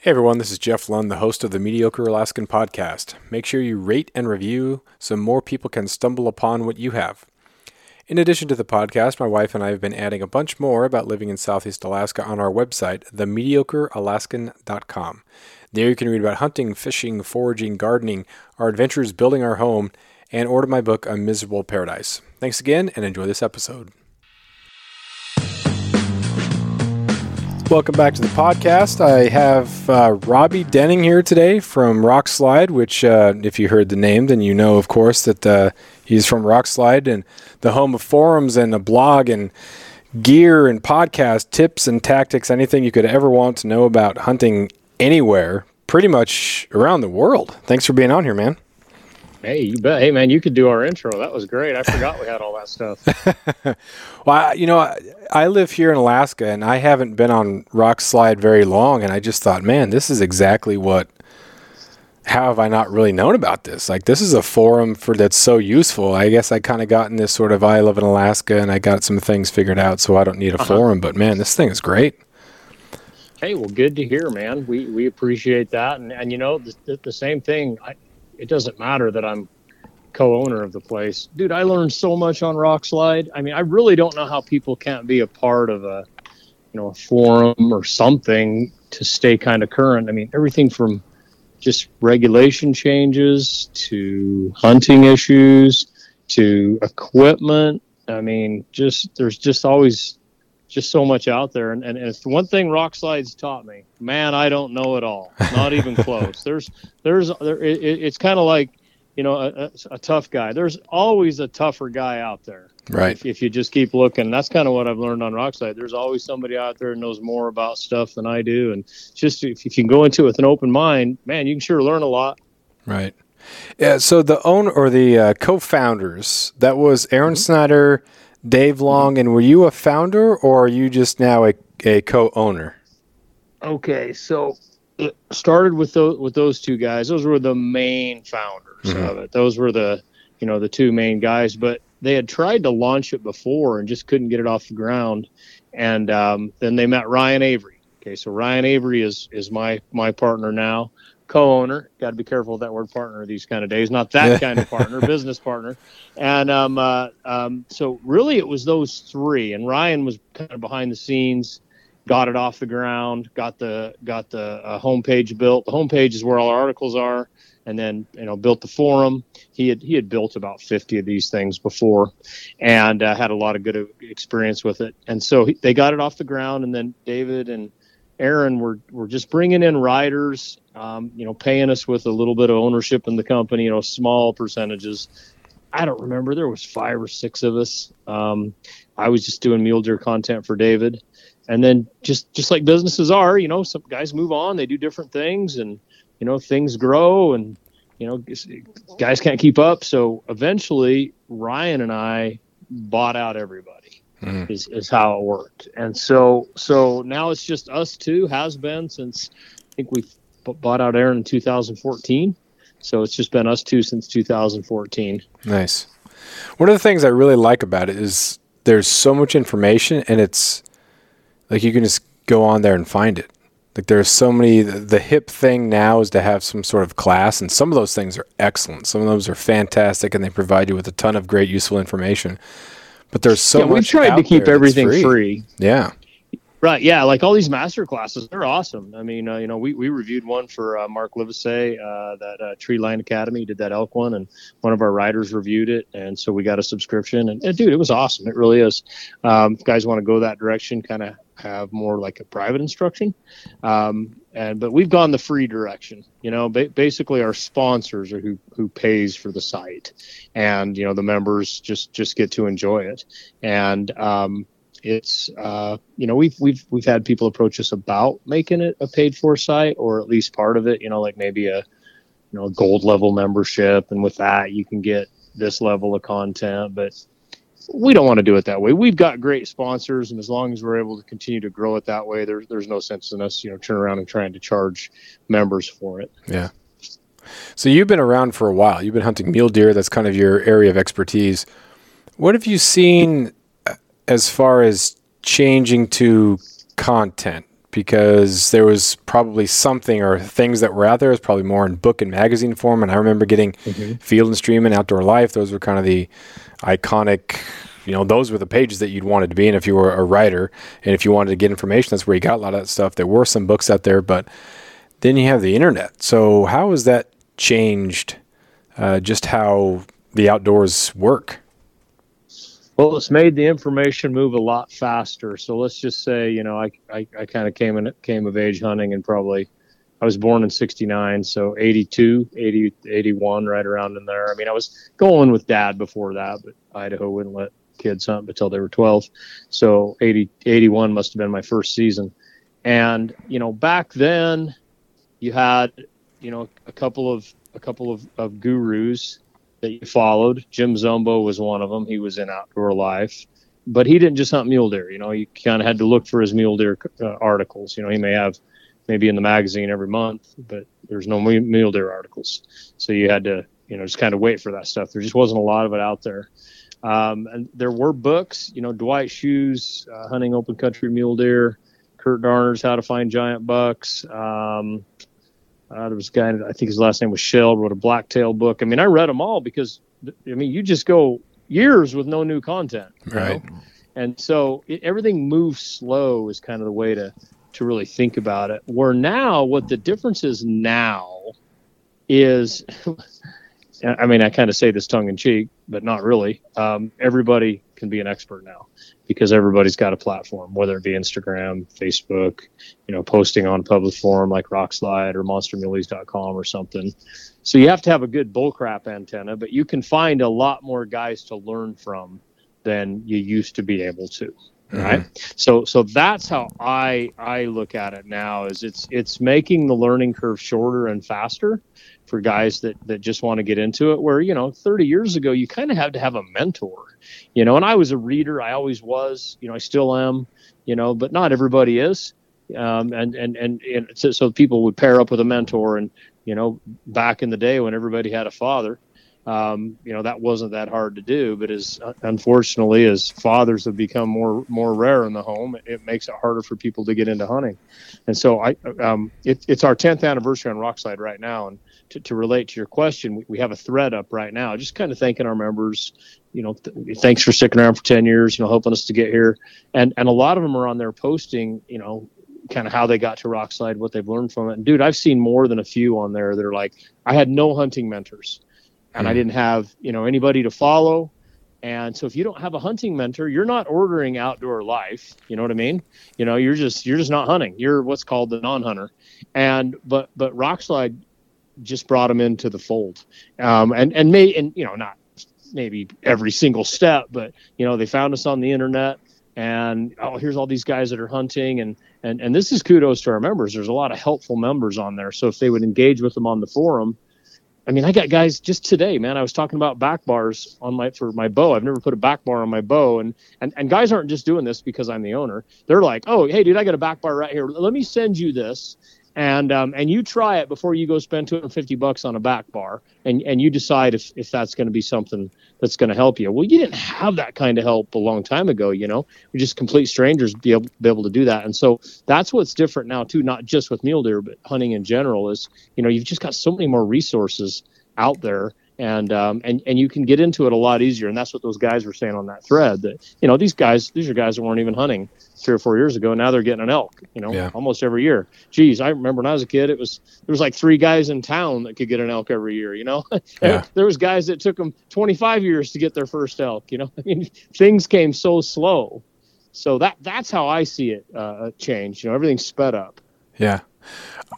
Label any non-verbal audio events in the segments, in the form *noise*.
Hey everyone, this is Jeff Lund, the host of the Mediocre Alaskan podcast. Make sure you rate and review so more people can stumble upon what you have. In addition to the podcast, my wife and I have been adding a bunch more about living in Southeast Alaska on our website, themediocrealaskan.com. There you can read about hunting, fishing, foraging, gardening, our adventures building our home, and order my book, A Miserable Paradise. Thanks again and enjoy this episode. Welcome back to the podcast. I have uh, Robby Denning here today from Rokslide, which, uh, if you heard the name, then you know, of course, that uh, he's from Rokslide and the home of forums and a blog and gear and podcast tips and tactics, anything you could ever want to know about hunting anywhere, pretty much around the world. Thanks for being on here, man. Hey, you bet. Hey, man, you could do our intro. That was great. I forgot we had all that stuff. *laughs* well, I, you know, I, I, live here in Alaska, and I haven't been on Rokslide very long, and I just thought, man, this is exactly what. How have I not really known about this? Like, this is a forum for that's so useful. I guess I kind of got in this sort of I live in Alaska, and I got some things figured out, so I don't need a uh-huh. forum. But man, this thing is great. Hey, well, good to hear, man. We we appreciate that, and and you know the, the same thing. I, it doesn't matter that I'm co-owner of the place. Dude, I learned so much on Rokslide. I mean, I really don't know how people can't be a part of a, you know, a forum or something to stay kind of current. I mean, everything from just regulation changes to hunting issues to equipment. I mean, just there's just always just so much out there. And, and, and it's one thing Rokslide's taught me, man, I don't know it all, not even *laughs* close. There's, there's, there, it, it's kind of like, you know, a, a, tough guy. There's always a tougher guy out there. Right. If, if you just keep looking, that's kind of what I've learned on Rokslide. There's always somebody out there who knows more about stuff than I do. And just if, if you can go into it with an open mind, man, you can sure learn a lot. Right. Yeah. So the owner or the uh, co-founders, that was Aron mm-hmm. Snyder, Dave Long, and were you a founder or are you just now a, a co-owner? Okay, so it started with those with those two guys. Those were the main founders mm-hmm. of it. Those were the you know the two main guys. But they had tried to launch it before and just couldn't get it off the ground. And um, then they met Ryan Avery. Okay, so Ryan Avery is is my my partner now co-owner. Got to be careful with that word partner these kind of days. Not that kind of partner, business partner. And um, uh, um, so really, it was those three. And Ryan was kind of behind the scenes, got it off the ground, got the got the uh, homepage built. The homepage is where all our articles are. And then you know built the forum. He had he had built about fifty of these things before, and uh, had a lot of good experience with it. And so he, they got it off the ground. And then David and Aron were were just bringing in riders, um, you know, paying us with a little bit of ownership in the company, you know, small percentages. I don't remember. There was five or six of us. Um, I was just doing mule deer content for David, and then just just like businesses are, you know, some guys move on, they do different things, and you know, things grow, and you know, guys can't keep up. So eventually, Ryan and I bought out everybody mm. is, is how it worked. And so so now it's just us two has been since I think we bought out Aron in 2014. So it's just been us two since 2014. Nice. One of the things I really like about it is there's so much information and it's like you can just go on there and find it. Like there's so many the hip thing now is to have some sort of class and some of those things are excellent. Some of those are fantastic and they provide you with a ton of great useful information. But there's so yeah, much. We've tried to keep everything free. free. Yeah. Right. Yeah. Like all these master classes, they're awesome. I mean, uh, you know, we, we reviewed one for uh, Mark Livesay, uh, that uh, Tree Line Academy did that elk one, and one of our writers reviewed it, and so we got a subscription. And, and dude, it was awesome. It really is. Um, guys want to go that direction, kind of have more like a private instruction. Um, and but we've gone the free direction. You know, ba- basically our sponsors are who who pays for the site, and you know the members just just get to enjoy it. And um, it's uh, you know we've we've we've had people approach us about making it a paid for site or at least part of it you know like maybe a you know a gold level membership. And with that you can get this level of content but we don't want to do it that way. We've got great sponsors and as long as we're able to continue to grow it that way there's there's no sense in us you know turn around and trying to charge members for it. Yeah. So you've been around for a while. You've been hunting mule deer. That's kind of your area of expertise. What have you seen as far as changing to content because there was probably something or things that were out there. It was probably more in book and magazine form. And I remember getting mm-hmm. Field and Stream and Outdoor Life. Those were kind of the iconic, you know, those were the pages that you'd wanted to be in if you were a writer. And if you wanted to get information, that's where you got a lot of that stuff. There were some books out there, but then you have the internet. So how has that changed uh, just how the outdoors work? Well, it's made the information move a lot faster. So let's just say, you know, I, I, I kind of came in, came of age hunting and probably I was born in 69. So 82, 80, 81, right around in there. I mean, I was going with dad before that, but Idaho wouldn't let kids hunt until they were 12. So 80, 81 must have been my first season. And, you know, back then you had, you know, a couple of, a couple of, of gurus that you followed. Jim Zumbo was one of them. He was in Outdoor Life, but he didn't just hunt mule deer. You know, you kind of had to look for his mule deer uh, articles. You know, he may have maybe in the magazine every month, but there's no mule deer articles. So you had to, you know, just kind of wait for that stuff. There just wasn't a lot of it out there. Um, and there were books, you know, Dwight Schuh, uh, Hunting Open Country Mule Deer, Kirt Darner's How to Find Giant Bucks. Um, uh, there was a guy, I think his last name was Shell, wrote a blacktail book. I mean, I read them all because, I mean, you just go years with no new content. Right. Know? And so it, everything moves slow is kind of the way to, to really think about it. Where now, what the difference is now is, *laughs* I mean, I kind of say this tongue in cheek, but not really. Um, everybody can be an expert now because everybody's got a platform, whether it be Instagram, Facebook, you know, posting on public forum like Rokslide or monstermuleys.com or something. So you have to have a good bullcrap antenna, but you can find a lot more guys to learn from than you used to be able to. Mm-hmm. Right. So so that's how I I look at it now is it's it's making the learning curve shorter and faster for guys that that just want to get into it where you know 30 years ago you kind of had to have a mentor you know and i was a reader. I always was you know i still am you know but not everybody is. Um, and and and, and so, so people would pair up with a mentor and you know back in the day when everybody had a father um, you know that wasn't that hard to do but as unfortunately as fathers have become more more rare in the home it makes it harder for people to get into hunting. And so i um, it, it's our 10th anniversary on Rokslide right now and to, to relate to your question we, we have a thread up right now just kind of thanking our members you know th- thanks for sticking around for 10 years you know helping us to get here and and a lot of them are on there posting you know kind of how they got to Rokslide what they've learned from it and dude i've seen more than a few on there that are like i had no hunting mentors and mm. I hmm. didn't have you know anybody to follow. And so if you don't have a hunting mentor, you're not ordering outdoor life. You know what I mean? You know, you're just you're just not hunting. You're what's called the non-hunter. And but but Rokslide just brought them into the fold. Um, and and may and you know not maybe every single step, but you know they found us on the internet and oh here's all these guys that are hunting and and and this is kudos to our members. There's a lot of helpful members on there. So if they would engage with them on the forum I mean, I got guys just today, man. I was talking about back bars on my for my bow. I've never put a back bar on my bow, and and and guys aren't just doing this because I'm the owner. They're like, oh, hey, dude, I got a back bar right here. Let me send you this, and um, and you try it before you go spend 250 bucks on a back bar and and you decide if if that's going to be something that's going to help you. Well you didn't have that kind of help a long time ago you know. We just complete strangers be able, be able to do that. And so that's what's different now too not just with mule deer but hunting in general is you know you've just got so many more resources out there and um, and and you can get into it a lot easier. And that's what those guys were saying on that thread. That you know these guys, these are guys that weren't even hunting three or four years ago. Now they're getting an elk. You know, yeah. almost every year. Geez, I remember when I was a kid, it was there was like three guys in town that could get an elk every year. You know, *laughs* yeah. *laughs* there was guys that took them 25 years to get their first elk. You know, *laughs* I mean things came so slow. So that that's how I see it uh, change. You know, everything's sped up. Yeah.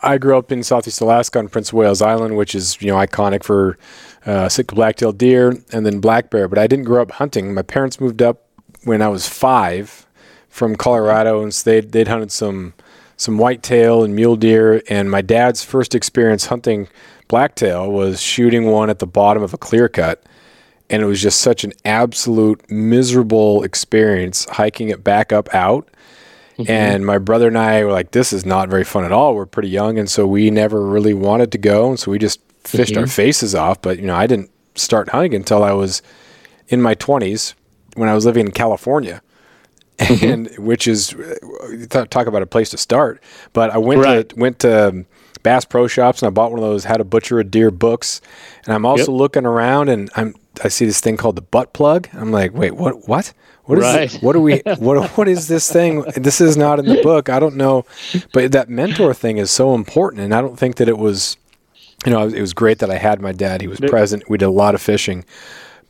I grew up in Southeast Alaska on Prince of Wales Island, which is you know iconic for uh, sitka black-tailed deer and then black bear. But I didn't grow up hunting. My parents moved up when I was five from Colorado, and so they'd, they'd hunted some some whitetail and mule deer. And my dad's first experience hunting blacktail was shooting one at the bottom of a clear cut. And it was just such an absolute miserable experience hiking it back up out Mm-hmm. And my brother and I were like, this is not very fun at all. We're pretty young. And so we never really wanted to go. And so we just fished mm-hmm. our faces off. But, you know, I didn't start hunting until I was in my 20s when I was living in California. *laughs* and which is uh, talk about a place to start. But I went Right. to went to Bass Pro Shops and I bought one of those How to Butcher a Deer books. And I'm also Yep. looking around and I'm I see this thing called the butt plug. I'm like, wait, what? What? What is? Right. It? What are we? *laughs* What? What is this thing? This is not in the book. I don't know. But that mentor thing is so important, and I don't think that it was. You know, it was great that I had my dad. He was present. We did a lot of fishing,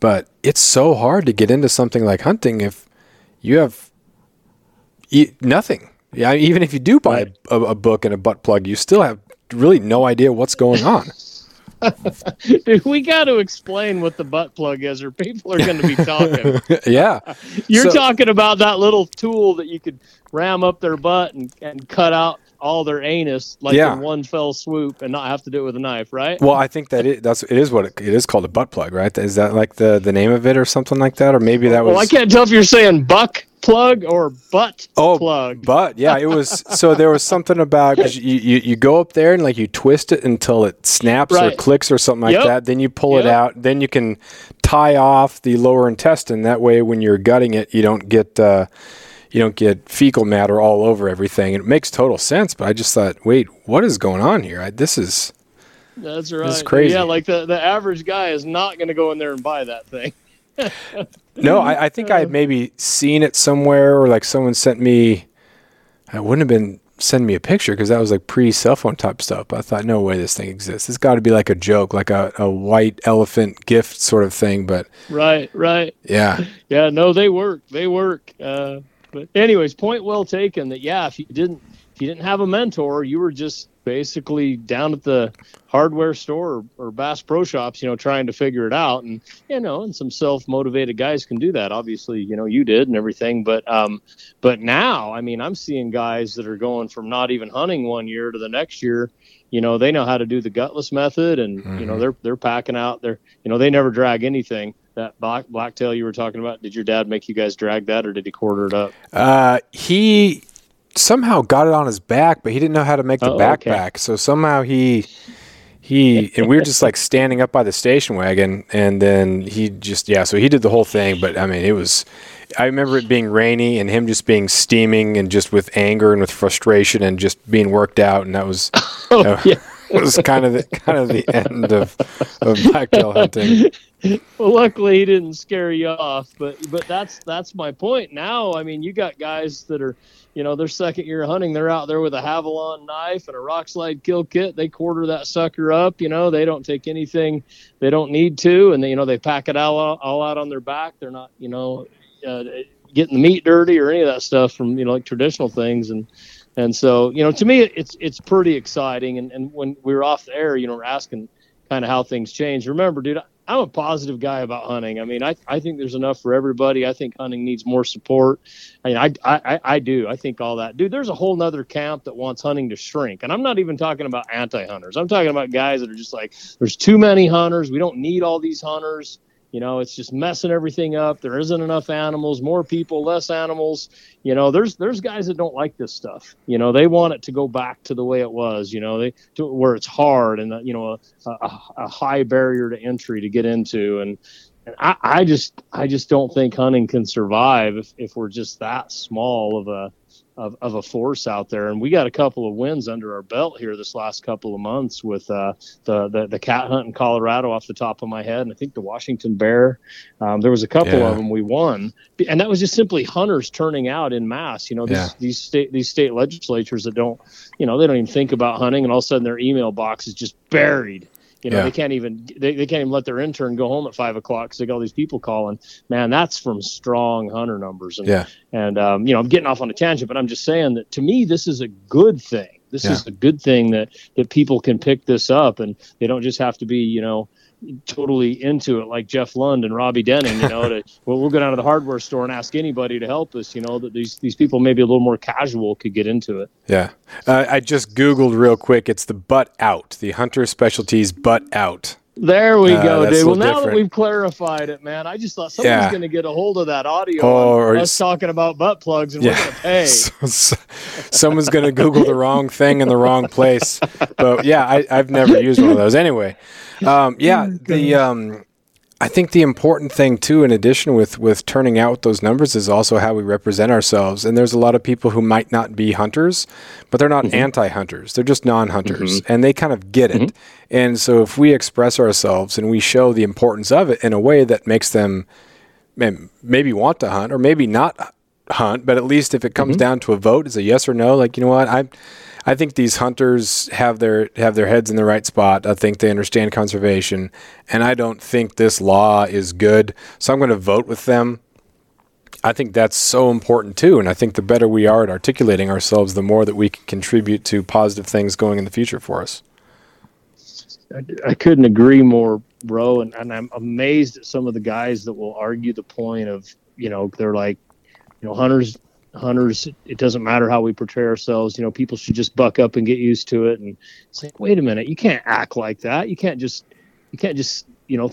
but it's so hard to get into something like hunting if you have e- nothing. Yeah, even if you do buy Right. a, a book and a butt plug, you still have really no idea what's going on. *laughs* Dude, we got to explain what the butt plug is, or people are going to be talking. *laughs* yeah, You're So- talking about that little tool that you could ram up their butt and, and cut out all their anus like Yeah. in one fell swoop and not have to do it with a knife, right? Well, I think that it, that's it is what it, it is called a butt plug, right? Is that like the the name of it or something like that, or maybe that was? Well, I can't tell if you're saying buck plug or butt Oh, plug. But yeah, it was so there was something about 'cause you, you you go up there and like you twist it until it snaps or clicks or something like Yep. that. Then you pull it out. Then you can tie off the lower intestine. That way, when you're gutting it, you don't get uh, you don't get fecal matter all over everything. It makes total sense. But I just thought, wait, what is going on here? I, this is That's right. This is crazy. Yeah, like the, the average guy is not going to go in there and buy that thing. *laughs* No, I, I think I had maybe seen it somewhere, or like someone sent me. I wouldn't have been sending me a picture because that was like pre cell phone type stuff. But I thought, no way, this thing exists. It's got to be like a joke, like a, a white elephant gift sort of thing. But Right, right. yeah, *laughs* Yeah, no, they work. They work. Uh, but anyways, point well taken. That yeah, if you didn't if you didn't have a mentor, you were just basically down at the hardware store or, or Bass Pro Shops, you know, trying to figure it out. And you know, and some self motivated guys can do that. Obviously, you know, you did and everything. But um, but now, I mean, I'm seeing guys that are going from not even hunting one year to the next year. You know, they know how to do the gutless method, and you know, Mhm. they're they're packing out. They're you know, they never drag anything. That black blacktail you were talking about. Did your dad make you guys drag that, or did he quarter it up? uh, he somehow got it on his back, but he didn't know how to make the Oh, okay. backpack. So somehow he he and we were just like standing up by the station wagon, and then he just yeah. So he did the whole thing, but I mean, it was. I remember it being rainy and him just being steaming and just with anger and with frustration and just being worked out, and that was *laughs* Oh, Uh, yeah. *laughs* was kind of the kind of the end of of blacktail hunting. Well, luckily he didn't scare you off, but but that's that's my point. Now, I mean, you got guys that are, you know, their second year hunting, they're out there with a Havalon knife and a Rokslide kill kit. They quarter that sucker up. You know, they don't take anything they don't need to, and they, you know they pack it all all out on their back. They're not, you know, uh, getting the meat dirty or any of that stuff from you know like traditional things and. And so, you know, to me, it's it's pretty exciting. And, and when we were off the air, you know, we're asking kind of how things change. Remember, dude, I'm a positive guy about hunting. I mean, I, I think there's enough for everybody. I think hunting needs more support. I mean, I, I, I- do. I think all that. Dude, there's a whole nother camp that wants hunting to shrink. And I'm not even talking about anti hunters. I'm talking about guys that are just like, there's too many hunters. We don't need all these hunters. You know, it's just messing everything up. There isn't enough animals, more people, less animals. You know, there's there's guys that don't like this stuff. You know, they want it to go back to the way it was. You know, they to where it's hard and you know a, a, a high barrier to entry to get into. And and I, I just I just don't think hunting can survive if, if we're just that small of a of, of a force out there. And we got a couple of wins under our belt here this last couple of months with uh, the, the the cat hunt in Colorado off the top of my head, and I think the Washington bear. Um, there was a couple Yeah. of them we won, and that was just simply hunters turning out in mass. You know, these Yeah. these state these state legislatures that don't you know they don't even think about hunting, and all of a sudden their email box is just buried. You know, Yeah. they can't even they, they can't even let their intern go home at five o'clock because they got all these people calling. Man, that's from strong hunter numbers. And Yeah. and um, you know, I'm getting off on a tangent, but I'm just saying that to me, this is a good thing. This Yeah. is a good thing that that people can pick this up, and they don't just have to be, you know, totally into it like Jeff Lund and Robby Denning. You know, to *laughs* well, we'll go down to the hardware store and ask anybody to help us. You know, that these these people maybe a little more casual could get into it. Yeah, uh, I just googled real quick. It's the butt out, the hunter specialties butt out. There we Uh, go, dude. Well, now that we've clarified it, man, I just thought someone's Yeah. going to get a hold of that audio Oh, or us talking about butt plugs, and we're going to pay. *laughs* So- so- someone's going to Google the wrong thing in the wrong place. But yeah, I, I've never used one of those. Anyway, um, yeah, the *laughs* um, I think the important thing too, in addition with with turning out those numbers, is also how we represent ourselves. And there's a lot of people who might not be hunters, but they're not mm-hmm. anti-hunters. They're just non-hunters, mm-hmm. and they kind of get it. Mm-hmm. And so if we express ourselves and we show the importance of it in a way that makes them maybe want to hunt or maybe not hunt, but at least if it comes mm-hmm. down to a vote, it's a yes or no. Like you know what, I I think these hunters have their have their heads in the right spot. I think they understand conservation, and I don't think this law is good. So I'm going to vote with them. I think that's so important too, and I think the better we are at articulating ourselves, the more that we can contribute to positive things going in the future for us. I, I couldn't agree more, bro. And, and I'm amazed at some of the guys that will argue the point of, you know, they're like, you know, hunters hunters it doesn't matter how we portray ourselves you know people should just buck up and get used to it. And it's like wait a minute you can't act like that. You can't just you can't just you know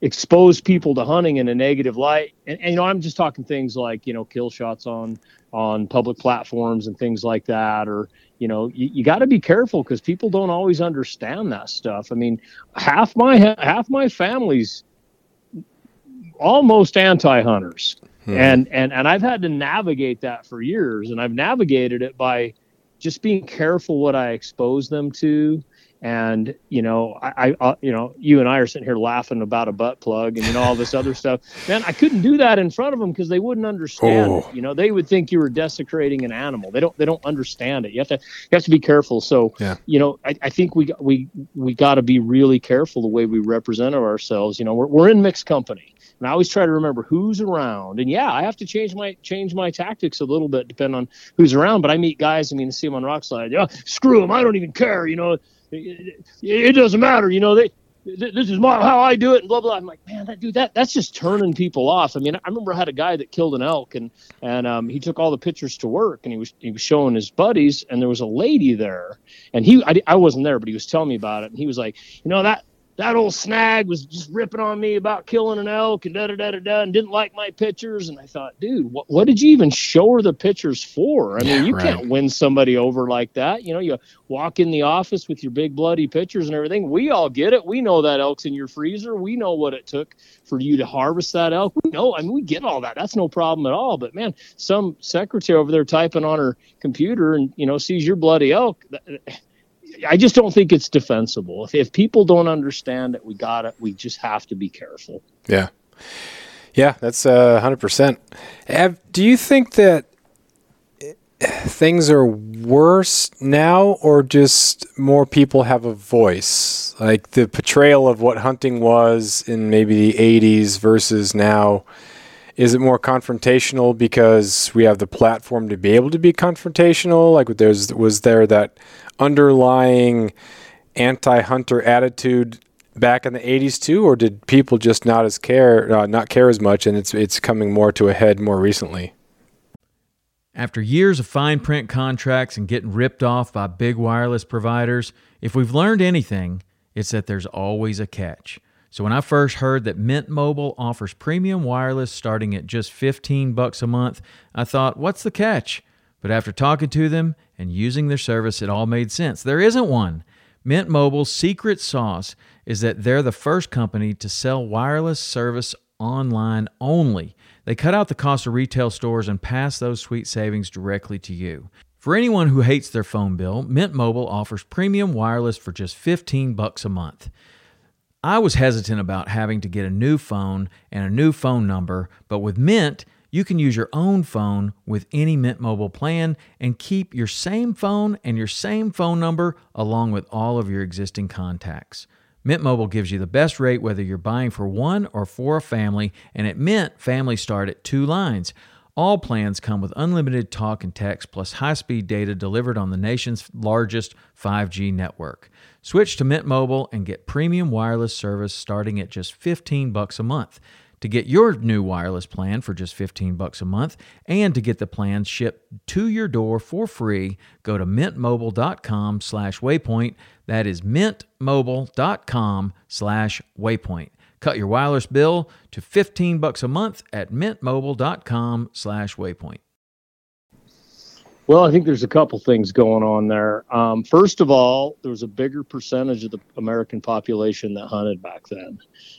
expose people to hunting in a negative light. And, and you know i'm just talking things like you know kill shots on on public platforms and things like that. Or you know you, you got to be careful because people don't always understand that stuff. I mean half my half my family's almost anti-hunters Hmm. And and and I've had to navigate that for years, and I've navigated it by just being careful what I expose them to. And you know, I, I, you know, you and I are sitting here laughing about a butt plug and you know all this other *laughs* stuff. Man, I couldn't do that in front of them because they wouldn't understand. Oh. It. You know, they would think you were desecrating an animal. They don't. They don't understand it. You have to. You have to be careful. So, yeah. you know, I, I think we we we got to be really careful the way we represent ourselves. You know, we're we're in mixed company and I always try to remember who's around. And yeah, I have to change my change my tactics a little bit depending on who's around. But I meet guys. I mean, see them on Rokslide. Yeah, screw them. I don't even care. You know, it, it, it doesn't matter. You know, they this is my, how I do it and blah blah. I'm like, man, that dude, that that's just turning people off. I mean, I remember I had a guy that killed an elk and and um, he took all the pictures to work and he was he was showing his buddies and there was a lady there and he I, I wasn't there but he was telling me about it and he was like, you know that that old snag was just ripping on me about killing an elk and da da da da da and didn't like my pictures. And I thought, dude, what, what did you even show her the pictures for? I mean, yeah, you right. can't win somebody over like that. You know, you walk in the office with your big bloody pictures and everything. We all get it. We know that elk's in your freezer. We know what it took for you to harvest that elk. We know. I mean, we get all that. That's no problem at all. But man, some secretary over there typing on her computer and you know sees your bloody elk. That, I just don't think it's defensible. If, if people don't understand it, we got it. We just have to be careful. Yeah. Yeah, that's uh, 100%. Have, do you think that things are worse now or just more people have a voice? Like the portrayal of what hunting was in maybe the 80s versus now is it more confrontational because we have the platform to be able to be confrontational? Like there's was there that underlying anti-hunter attitude back in the 80s too or did people just not as care uh, not care as much and it's it's coming more to a head more recently after years of fine print contracts and getting ripped off by big wireless providers if we've learned anything it's that there's always a catch so when I first heard that Mint Mobile offers premium wireless starting at just 15 bucks a month, I thought, what's the catch? But after talking to them and using their service, it all made sense. There isn't one. Mint Mobile's secret sauce is that they're the first company to sell wireless service online only. They cut out the cost of retail stores and pass those sweet savings directly to you. For anyone who hates their phone bill, Mint Mobile offers premium wireless for just 15 bucks a month. I was hesitant about having to get a new phone and a new phone number, but with Mint, you can use your own phone with any Mint Mobile plan and keep your same phone and your same phone number along with all of your existing contacts. Mint Mobile gives you the best rate whether you're buying for one or for a family, and at Mint, families start at two lines. All plans come with unlimited talk and text plus high speed data delivered on the nation's largest 5G network. Switch to Mint Mobile and get premium wireless service starting at just 15 bucks a month. To get your new wireless plan for just 15 bucks a month and to get the plan shipped to your door for free, go to mintmobile.com slash waypoint. That is mintmobile.com slash waypoint. Cut your wireless bill to 15 bucks a month at mintmobile.com slash waypoint. Well, I think there's a couple things going on there. Um, first of all, there was a bigger percentage of the American population that hunted back then.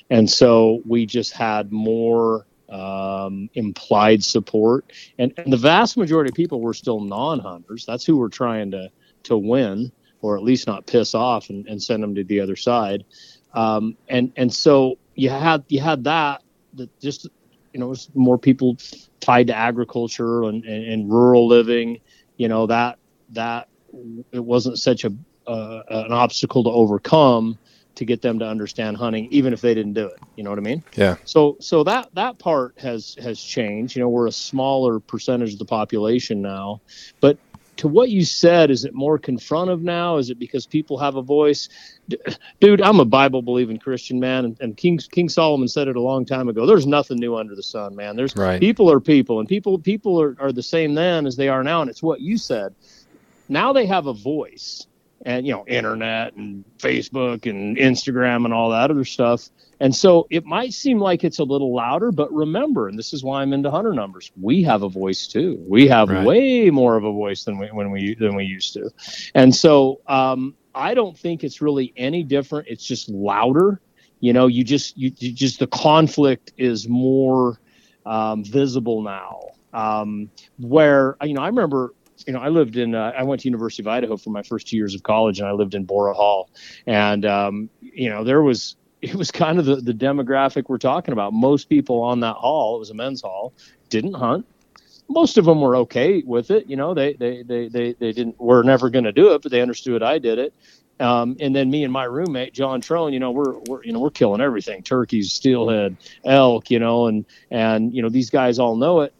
And so we just had more um, implied support. And, and the vast majority of people were still non hunters. That's who we're trying to, to win, or at least not piss off and, and send them to the other side. Um, and, and so you had, you had that, that just, you know, it was more people tied to agriculture and, and, and rural living you know that that it wasn't such a uh, an obstacle to overcome to get them to understand hunting even if they didn't do it. You know what i mean? Yeah. So so that that part has has changed. You know we're a smaller percentage of the population now but to what you said is it more confrontive now? Is it because people have a voice? Dude i'm a bible believing christian man and, and, king king solomon said it a long time ago. There's nothing new under the sun man. There's right. people are people and people people are, are the same then as they are now and it's what you said. Now they have a voice and you know internet and facebook and instagram and all that other stuff and so it might seem like it's a little louder, but remember, and this is why I'm into hunter numbers. We have a voice too. We have right. way more of a voice than we when we than we used to. And so um, I don't think it's really any different. It's just louder. You know, you just you, you just the conflict is more um, visible now. Um, where you know, I remember you know, I lived in, uh, I went to University of Idaho for my first two years of college, and I lived in Borah Hall, and um, you know, there was it was kind of the, the demographic we're talking about. Most people on that hall, it was a men's hall, didn't hunt. Most of them were okay with it. You know, they they they they, they didn't were never going to do it, but they understood I did it. Um, and then me and my roommate John Trone, you know, we're, we're you know we're killing everything: turkeys, steelhead, elk, you know, and and you know these guys all know it.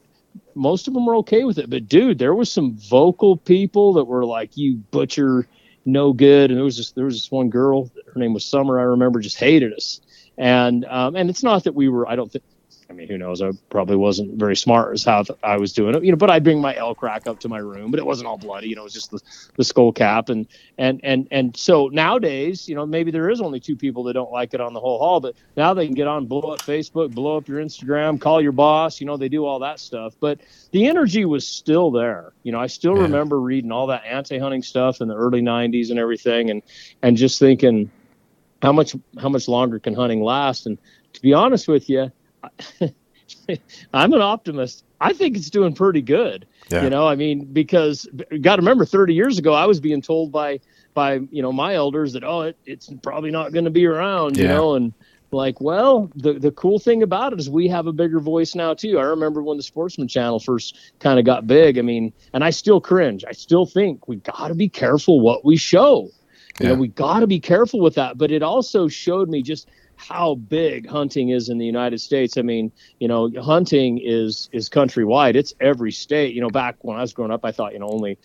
Most of them were okay with it, but dude, there was some vocal people that were like, "You butcher." No good. And there was this, there was this one girl, her name was Summer. I remember just hated us. And, um, and it's not that we were, I don't think, I mean, who knows? I probably wasn't very smart as how I was doing it, you know. But I'd bring my elk rack up to my room, but it wasn't all bloody, you know. It was just the, the skull cap, and and and and so nowadays, you know, maybe there is only two people that don't like it on the whole hall, but now they can get on, blow up Facebook, blow up your Instagram, call your boss, you know, they do all that stuff. But the energy was still there, you know. I still yeah. remember reading all that anti-hunting stuff in the early '90s and everything, and and just thinking, how much how much longer can hunting last? And to be honest with you *laughs* I'm an optimist. I think it's doing pretty good. Yeah. You know, I mean, because got to remember, 30 years ago, I was being told by by you know my elders that oh, it, it's probably not going to be around. You know, and like, well, the the cool thing about it is we have a bigger voice now too. I remember when the Sportsman Channel first kind of got big. I mean, and I still cringe. I still think we got to be careful what we show. You yeah. know, we got to be careful with that. But it also showed me just how big hunting is in the United States. I mean, you know, hunting is is countrywide. It's every state. You know, back when I was growing up, I thought you know only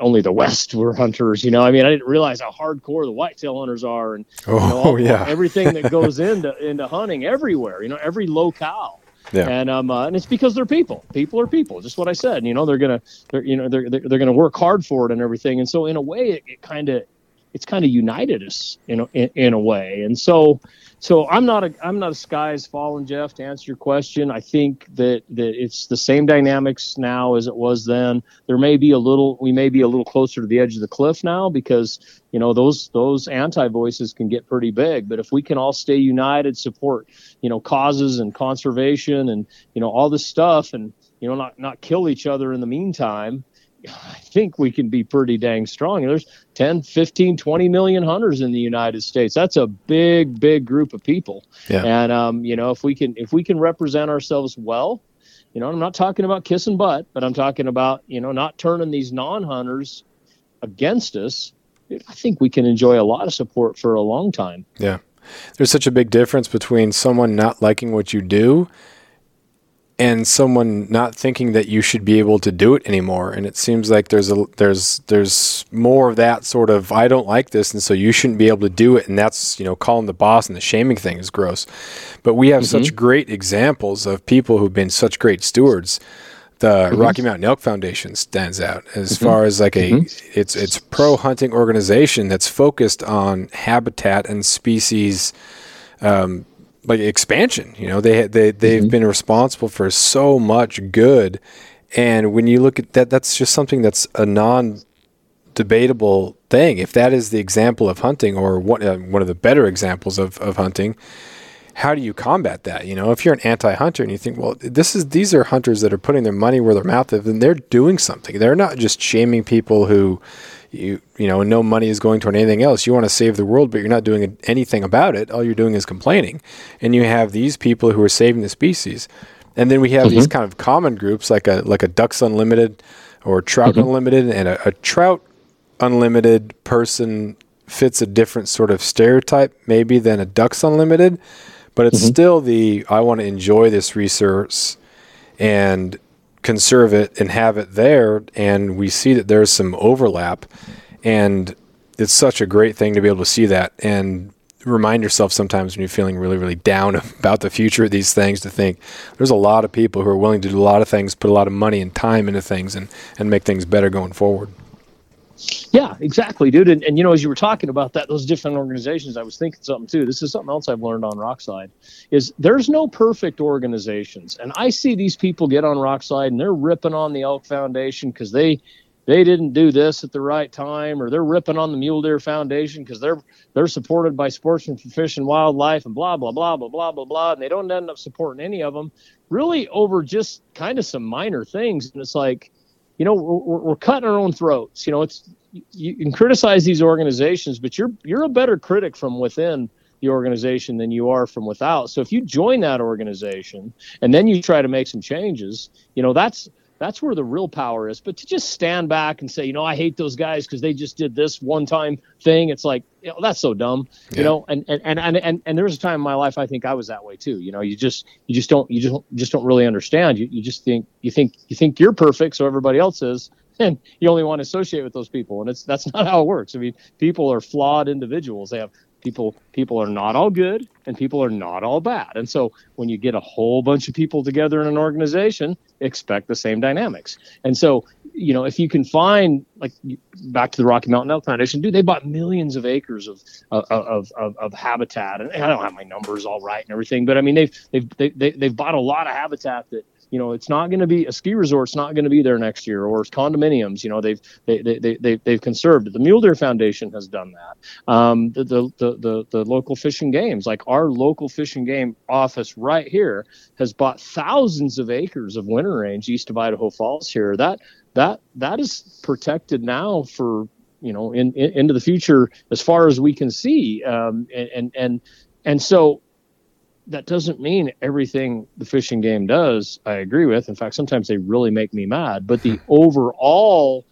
only the West were hunters. You know, I mean, I didn't realize how hardcore the whitetail hunters are, and oh you know, all, yeah, everything that *laughs* goes into into hunting everywhere. You know, every locale. Yeah. And um, uh, and it's because they're people. People are people. Just what I said. You know, they're gonna, they're, you know, they're they're, they're gonna work hard for it and everything. And so, in a way, it, it kind of, it's kind of united us in a, in, in a way. And so, so I'm not a I'm not a skies fallen, Jeff. To answer your question, I think that that it's the same dynamics now as it was then. There may be a little we may be a little closer to the edge of the cliff now because you know those those anti voices can get pretty big. But if we can all stay united, support you know causes and conservation and you know all this stuff, and you know not not kill each other in the meantime, I think we can be pretty dang strong. There's 10, 15, 20 million hunters in the United States. That's a big, big group of people. Yeah. And um, you know, if we can if we can represent ourselves well, you know, I'm not talking about kissing butt, but I'm talking about, you know, not turning these non-hunters against us. I think we can enjoy a lot of support for a long time. Yeah. There's such a big difference between someone not liking what you do and someone not thinking that you should be able to do it anymore and it seems like there's a there's there's more of that sort of I don't like this and so you shouldn't be able to do it and that's you know calling the boss and the shaming thing is gross but we have mm-hmm. such great examples of people who've been such great stewards the mm-hmm. Rocky Mountain Elk Foundation stands out as mm-hmm. far as like a mm-hmm. it's it's pro hunting organization that's focused on habitat and species um, like expansion. You know, they they they've mm-hmm. been responsible for so much good, And when you look at that, that's just something that's a non debatable thing. If that is the example of hunting, or one, uh, one of the better examples of, of hunting, how do you combat that? You know, if you're an anti-hunter and you think, well, this is these are hunters that are putting their money where their mouth is, and they're doing something. They're not just shaming people who, you you know, no money is going toward anything else. You want to save the world, but you're not doing anything about it. All you're doing is complaining. And you have these people who are saving the species. And then we have mm-hmm. these kind of common groups like a like a Ducks Unlimited or Trout mm-hmm. Unlimited, and a, a Trout Unlimited person fits a different sort of stereotype maybe than a Ducks Unlimited, but it's mm-hmm. still the I want to enjoy this resource and conserve it and have it there. And we see that there's some overlap, and it's such a great thing to be able to see that. And remind yourself sometimes when you're feeling really, really down *laughs* about the future of these things to think there's a lot of people who are willing to do a lot of things, put a lot of money and time into things, and, and make things better going forward. Yeah, exactly, dude. And, and you know, as you were talking about that, those different organizations, I was thinking something too. This is something else I've learned on Rokslide is there's no perfect organizations. And I see these people get on Rokslide and they're ripping on the Elk Foundation because they they didn't do this at the right time, or they're ripping on the Mule Deer Foundation because they're they're supported by Sportsmen for Fish and Wildlife and blah blah blah blah blah blah blah, and they don't end up supporting any of them, really over just kind of some minor things. And it's like, you know, we're, we're cutting our own throats. You know, it's you can criticize these organizations, but you're you're a better critic from within the organization than you are from without. So if you join that organization and then you try to make some changes, you know, that's that's where the real power is. But to just stand back and say, you know, I hate those guys because they just did this one time thing, it's like, you know, that's so dumb. Yeah. You know, and, and, and, and, and there was a time in my life I think I was that way too. You know, you just you just don't you just just don't really understand. You you just think you think you think you're perfect, so everybody else is *laughs* and you only want to associate with those people and it's that's *laughs* not how it works i mean people are flawed individuals they have people people are not all good and people are not all bad. And so when you get a whole bunch of people together in an organization expect the same dynamics. And so you know if you can find like back to the rocky mountain elk foundation dude they bought millions of acres of of of, of habitat. And i don't have my numbers all right and everything but i mean they've they've they, they, they've bought a lot of habitat that you know it's not going to be a ski resort's not going to be there next year or condominiums you know they've they, they, they, they've conserved. The mule deer foundation has done that. Um, the, the, the, the, the local fishing games like our local fishing game office right here has bought thousands of acres of winter range east of idaho falls here. That that that is protected now for you know in, in into the future as far as we can see um, and and and and so that doesn't mean everything the fishing game does I agree with. In fact, sometimes they really make me mad. But the *laughs* overall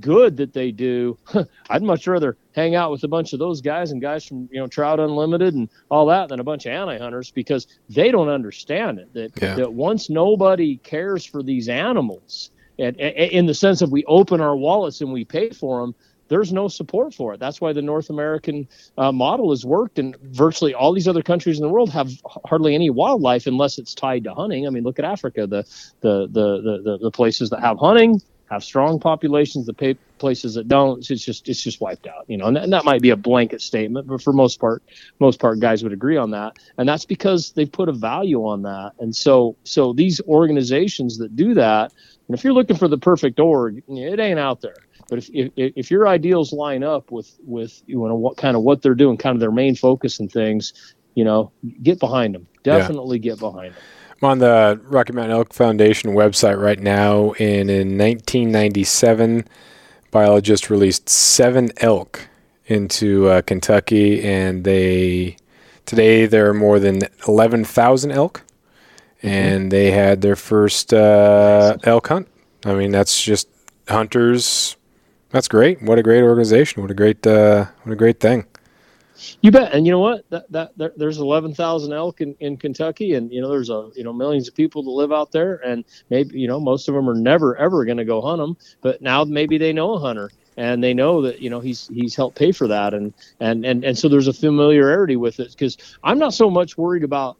good that they do, *laughs* I'd much rather hang out with a bunch of those guys and guys from you know Trout Unlimited and all that than a bunch of anti hunters because they don't understand it. That yeah. that once nobody cares for these animals, and, and in the sense of we open our wallets and we pay for them, there's no support for it. That's why the North American uh, model has worked, and virtually all these other countries in the world have hardly any wildlife unless it's tied to hunting. I mean, look at Africa. The the the the, the places that have hunting have strong populations. The places that don't, it's just it's just wiped out. You know, and, and that might be a blanket statement, but for most part, most part guys would agree on that, and that's because they've put a value on that. And so so these organizations that do that, and if you're looking for the perfect org, it ain't out there but if, if, if your ideals line up with with you know what kind of what they're doing, kind of their main focus and things, you know, get behind them. Definitely yeah. get behind them. I'm on the Rocky Mountain Elk Foundation website right now, and in 1997, biologists released seven elk into uh, Kentucky, and they today there are more than 11,000 elk, mm-hmm. and they had their first uh, elk hunt. I mean, that's just hunters that's great. What a great organization. What a great uh, what a great thing. You bet. And you know what? That, that there, there's 11,000 elk in, in Kentucky, and you know there's a you know millions of people that live out there, and maybe you know most of them are never ever going to go hunt them, but now maybe they know a hunter and they know that you know he's he's helped pay for that, and and and and so there's a familiarity with it because I'm not so much worried about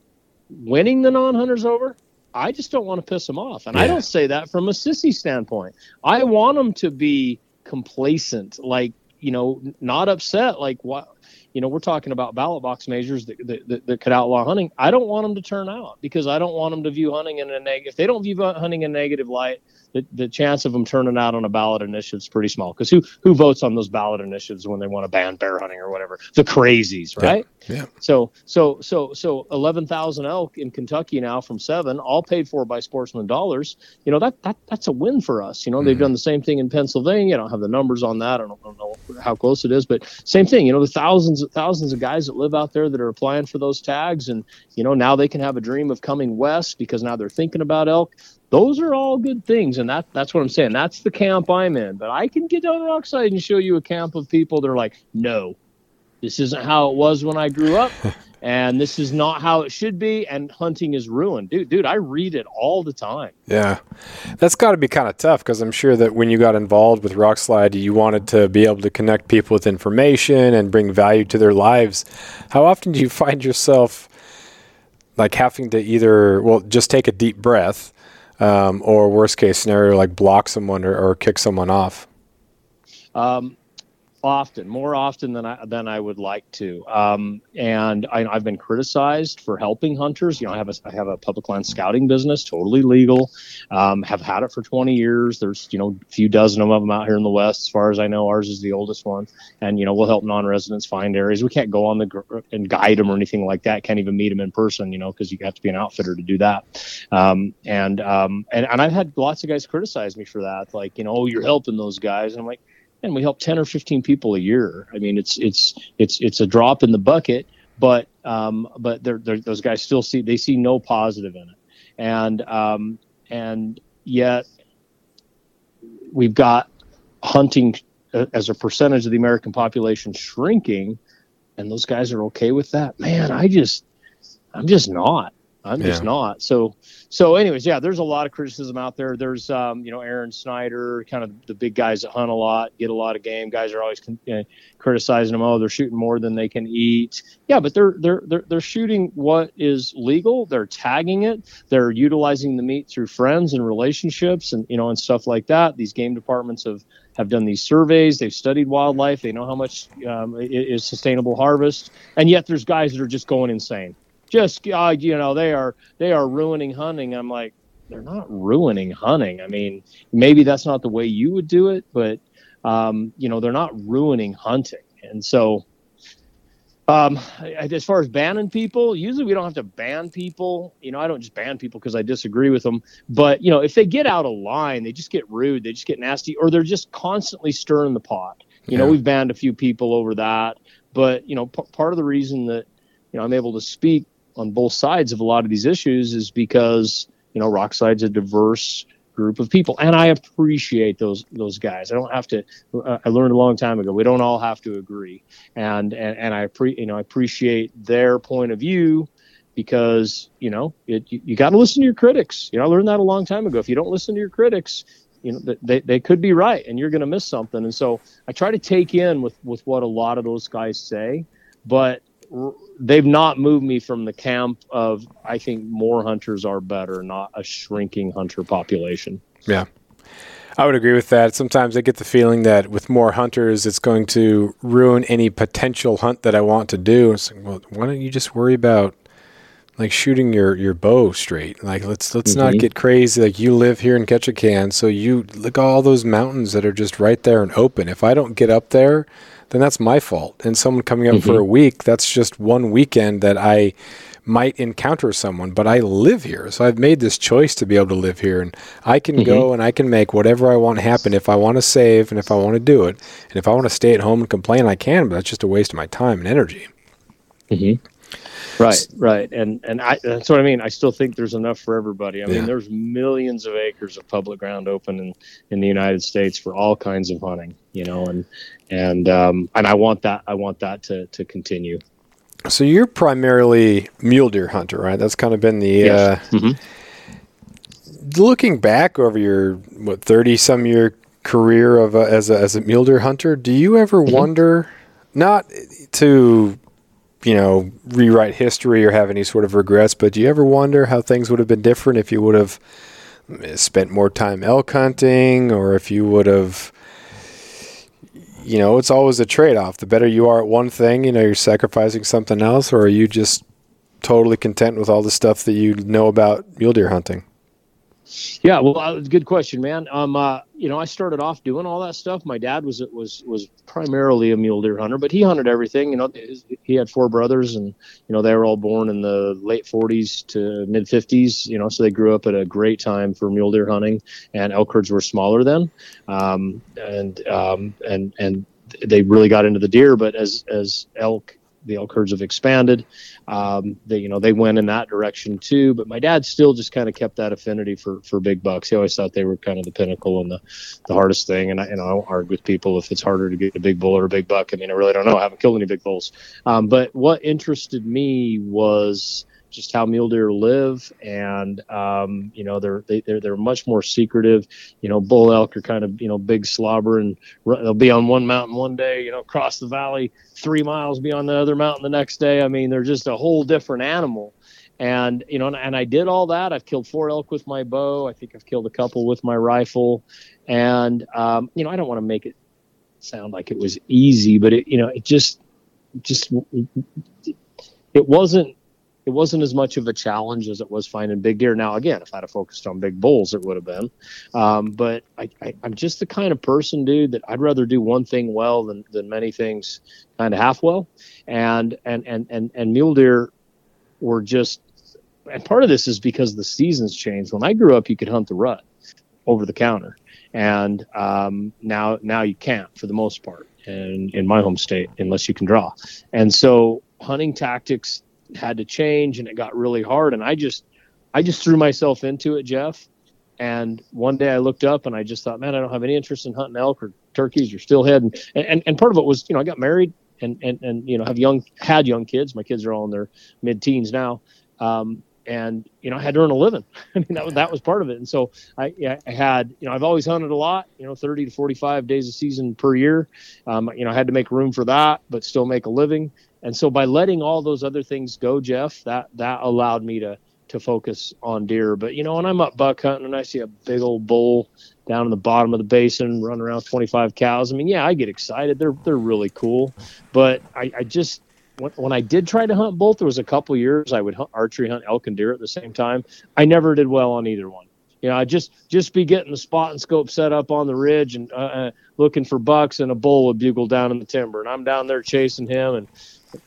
winning the non-hunters over. I just don't want to piss them off, and yeah. I don't say that from a sissy standpoint. I want them to be complacent, like you know, not upset. Like what? you know, we're talking about ballot box measures that, that, that, could outlaw hunting. I don't want them to turn out because I don't want them to view hunting in a negative. If they don't view hunting in a negative light, the, the chance of them turning out on a ballot initiative is pretty small. Because who who votes on those ballot initiatives when they want to ban bear hunting or whatever? The crazies, right? Yeah. yeah. So so so so eleven thousand elk in Kentucky now from seven, all paid for by sportsman dollars. You know that that that's a win for us. You know mm-hmm. they've done the same thing in Pennsylvania. I don't have the numbers on that. I don't, I don't know how close it is, but same thing. You know the thousands thousands of guys that live out there that are applying for those tags, and you know now they can have a dream of coming west because now they're thinking about elk those are all good things and that that's what i'm saying. That's the camp i'm in. But i can get down Rokslide and show you a camp of people that are like no this isn't how it was when i grew up *laughs* and this is not how it should be and hunting is ruined. Dude dude i read it all the time. Yeah. That's got to be kind of tough because i'm sure that when you got involved with Rokslide you wanted to be able to connect people with information and bring value to their lives. How often do you find yourself like having to either well just take a deep breath um, or worst case scenario, like block someone or, or kick someone off? Um, often, more often than I than I would like to. Um, and I, have been criticized for helping hunters. You know, I have a I have a public land scouting business, totally legal. Um, have had it for 20 years. There's you know a few dozen of them out here in the west, as far as I know. Ours is the oldest one, and you know we'll help non-residents find areas. We can't go on the gr- and guide them or anything like that. Can't even meet them in person, you know, because you have to be an outfitter to do that. Um, and um, and and I've had lots of guys criticize me for that, like you know, oh, you're helping those guys, and I'm like and we help 10 or 15 people a year. I mean, it's it's it's it's a drop in the bucket, but um, but they're, they're, those guys still see they see no positive in it, and um, and yet we've got hunting uh, as a percentage of the American population shrinking, and those guys are okay with that. Man, I just I'm just not. I'm yeah. just not. So, so anyways, yeah, there's a lot of criticism out there. There's, um, you know, Aron Snyder, kind of the big guys that hunt a lot, get a lot of game. Guys are always con- you know, criticizing them. Oh, they're shooting more than they can eat. Yeah, but they're they're they're they're shooting what is legal. They're tagging it. They're utilizing the meat through friends and relationships, and you know, and stuff like that. These game departments have have done these surveys. They've studied wildlife. They know how much um, is sustainable harvest, and yet there's guys that are just going insane just uh, you know they are they are ruining hunting i'm like they're not ruining hunting i mean maybe that's not the way you would do it but um, you know they're not ruining hunting and so um, as far as banning people, usually we don't have to ban people. You know, I don't just ban people because I disagree with them. But you know, if they get out of line, they just get rude, they just get nasty, or they're just constantly stirring the pot. You yeah. know, we've banned a few people over that. But you know, p- part of the reason that you know I'm able to speak on both sides of a lot of these issues is because you know Rokslide's a diverse group of people, and I appreciate those those guys. I don't have to. Uh, I learned a long time ago. We don't all have to agree, and and, and I pre, you know I appreciate their point of view because you know it, you, you got to listen to your critics. You know I learned that a long time ago. If you don't listen to your critics, you know they, they could be right and you're going to miss something and so i try to take in with with what a lot of those guys say but they've not moved me from the camp of I think more hunters are better, not a shrinking hunter population. Yeah. I would agree with that. Sometimes I get the feeling that with more hunters, it's going to ruin any potential hunt that I want to do. It's like, well, why don't you just worry about like shooting your, your bow straight? Like let's let's mm-hmm. not get crazy. Like you live here in Ketchikan, so you look all those mountains that are just right there and open. If I don't get up there, then that's my fault. And someone coming up mm-hmm. for a week, that's just one weekend that I might encounter someone, but I live here. So I've made this choice to be able to live here and I can mm-hmm. go and I can make whatever I want happen if I want to save and if I want to do it. And if I want to stay at home and complain, I can, but that's just a waste of my time and energy. Mm-hmm. Right, right, and and I, that's what I mean. I still think there's enough for everybody. I yeah. mean, there's millions of acres of public ground open in in the United States for all kinds of hunting. You know, and and um, and I want that. I want that to to continue. So you're primarily mule deer hunter, right? That's kind of been the. Yes. Uh, mm-hmm. Looking back over your what thirty some year career of a, as a as a mule deer hunter, do you ever mm-hmm. wonder, not to you know, rewrite history or have any sort of regrets, but do you ever wonder how things would have been different if you would have spent more time elk hunting or if you would have you know, it's always a trade off. The better you are at one thing, you know, you're sacrificing something else, or are you just totally content with all the stuff that you know about mule deer hunting? Yeah, well, uh, good question, man. Um, uh, you know, I started off doing all that stuff. My dad was was was primarily a mule deer hunter, but he hunted everything. You know, he had four brothers, and you know they were all born in the late 40s to mid 50s. You know, so they grew up at a great time for mule deer hunting, and elk herds were smaller then, um, and um, and and they really got into the deer. But as as elk the elk herds have expanded. Um, they, you know, they went in that direction too. But my dad still just kind of kept that affinity for for big bucks. He always thought they were kind of the pinnacle and the, the hardest thing. And I, and I don't argue with people if it's harder to get a big bull or a big buck. I mean, I really don't know. I haven't killed any big bulls. Um, but what interested me was just how mule deer live, and um, you know they're they, are they they're much more secretive. You know, bull elk are kind of you know big slobber, and they'll be on one mountain one day, you know, across the valley three miles, beyond the other mountain the next day. I mean, they're just a whole different animal. And you know, and I did all that. I've killed four elk with my bow. I think I've killed a couple with my rifle. And um, you know, I don't want to make it sound like it was easy, but it you know, it just just it wasn't it wasn't as much of a challenge as it was finding big deer. Now, again, if I'd have focused on big bulls, it would have been. Um, but I, am just the kind of person, dude, that I'd rather do one thing well than, than many things kind of half well. And, and, and, and, and mule deer were just, and part of this is because the seasons changed. When I grew up, you could hunt the rut over the counter. And um, now, now you can't for the most part in, in my home state, unless you can draw. And so hunting tactics had to change and it got really hard and i just i just threw myself into it jeff and one day i looked up and i just thought man i don't have any interest in hunting elk or turkeys or steelhead and and, and part of it was you know i got married and and and you know have young had young kids my kids are all in their mid-teens now um, and you know I had to earn a living. *laughs* I mean that was that was part of it. And so I, I had you know I've always hunted a lot. You know, 30 to 45 days a season per year. Um, you know I had to make room for that, but still make a living. And so by letting all those other things go, Jeff, that that allowed me to to focus on deer. But you know, when I'm up buck hunting and I see a big old bull down in the bottom of the basin running around 25 cows, I mean, yeah, I get excited. They're they're really cool. But I, I just when, I did try to hunt both, there was a couple years I would hunt, archery hunt elk and deer at the same time. I never did well on either one. You know, I just just be getting the spot and scope set up on the ridge and uh, uh, looking for bucks, and a bull would bugle down in the timber, and I'm down there chasing him and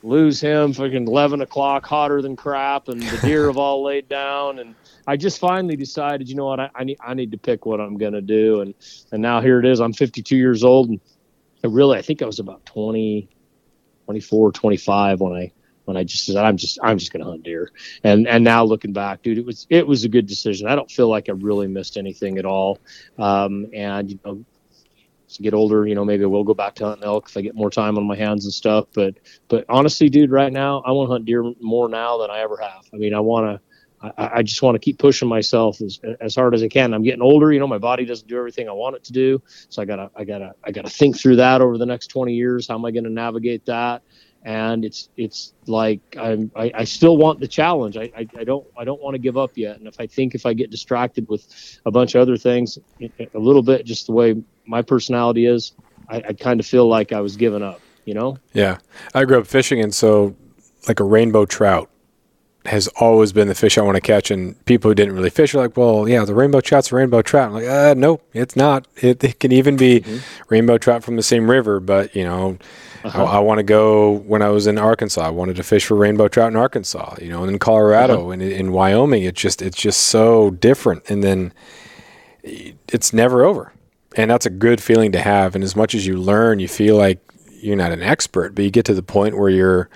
lose him fucking 11 o'clock hotter than crap and the deer have all laid down. And i just finally decided you know what? I, I need i need to pick what i'm to do. And and now here it is. I'm 52 years old and I really i think i was about 20 24 25 when i when i just said i'm just i'm just going to hunt deer and and now looking back dude it was it was a good decision i don't feel like i really missed anything at all um, and you know to get older, you know, maybe I will go back to hunting elk if I get more time on my hands and stuff. But but honestly, dude, right now I want to hunt deer more now than I ever have. I mean, I want to. I, I, just want to keep pushing myself as, as hard as I can. I'm getting older, you know, my body doesn't do everything I want it to do. So I gotta, I gotta, I gotta think through that over the next 20 years. How am I going to navigate that? And it's it's like I'm, I, I still want the challenge. I, I, I don't I don't want to give up yet. And if I think if I get distracted with a bunch of other things, a little bit just the way my personality is, I, I kind of feel like I was giving up. You know? Yeah, I grew up fishing, and so like a rainbow trout has always been the fish I want to catch. And people who didn't really fish are like, well, yeah, the rainbow trout's a rainbow trout. I'm like, uh, nope, it's not. It, it can even be mm-hmm. rainbow trout from the same river, but you know uh-huh. I, I want to go when I was in Arkansas. I wanted to fish for rainbow trout in Arkansas, you know, and in Colorado uh-huh. and in Wyoming. It's just it's just so different, and then it's never over, and that's a good feeling to have. And as much as you learn, you feel like you're not an expert, but you get to the point where you're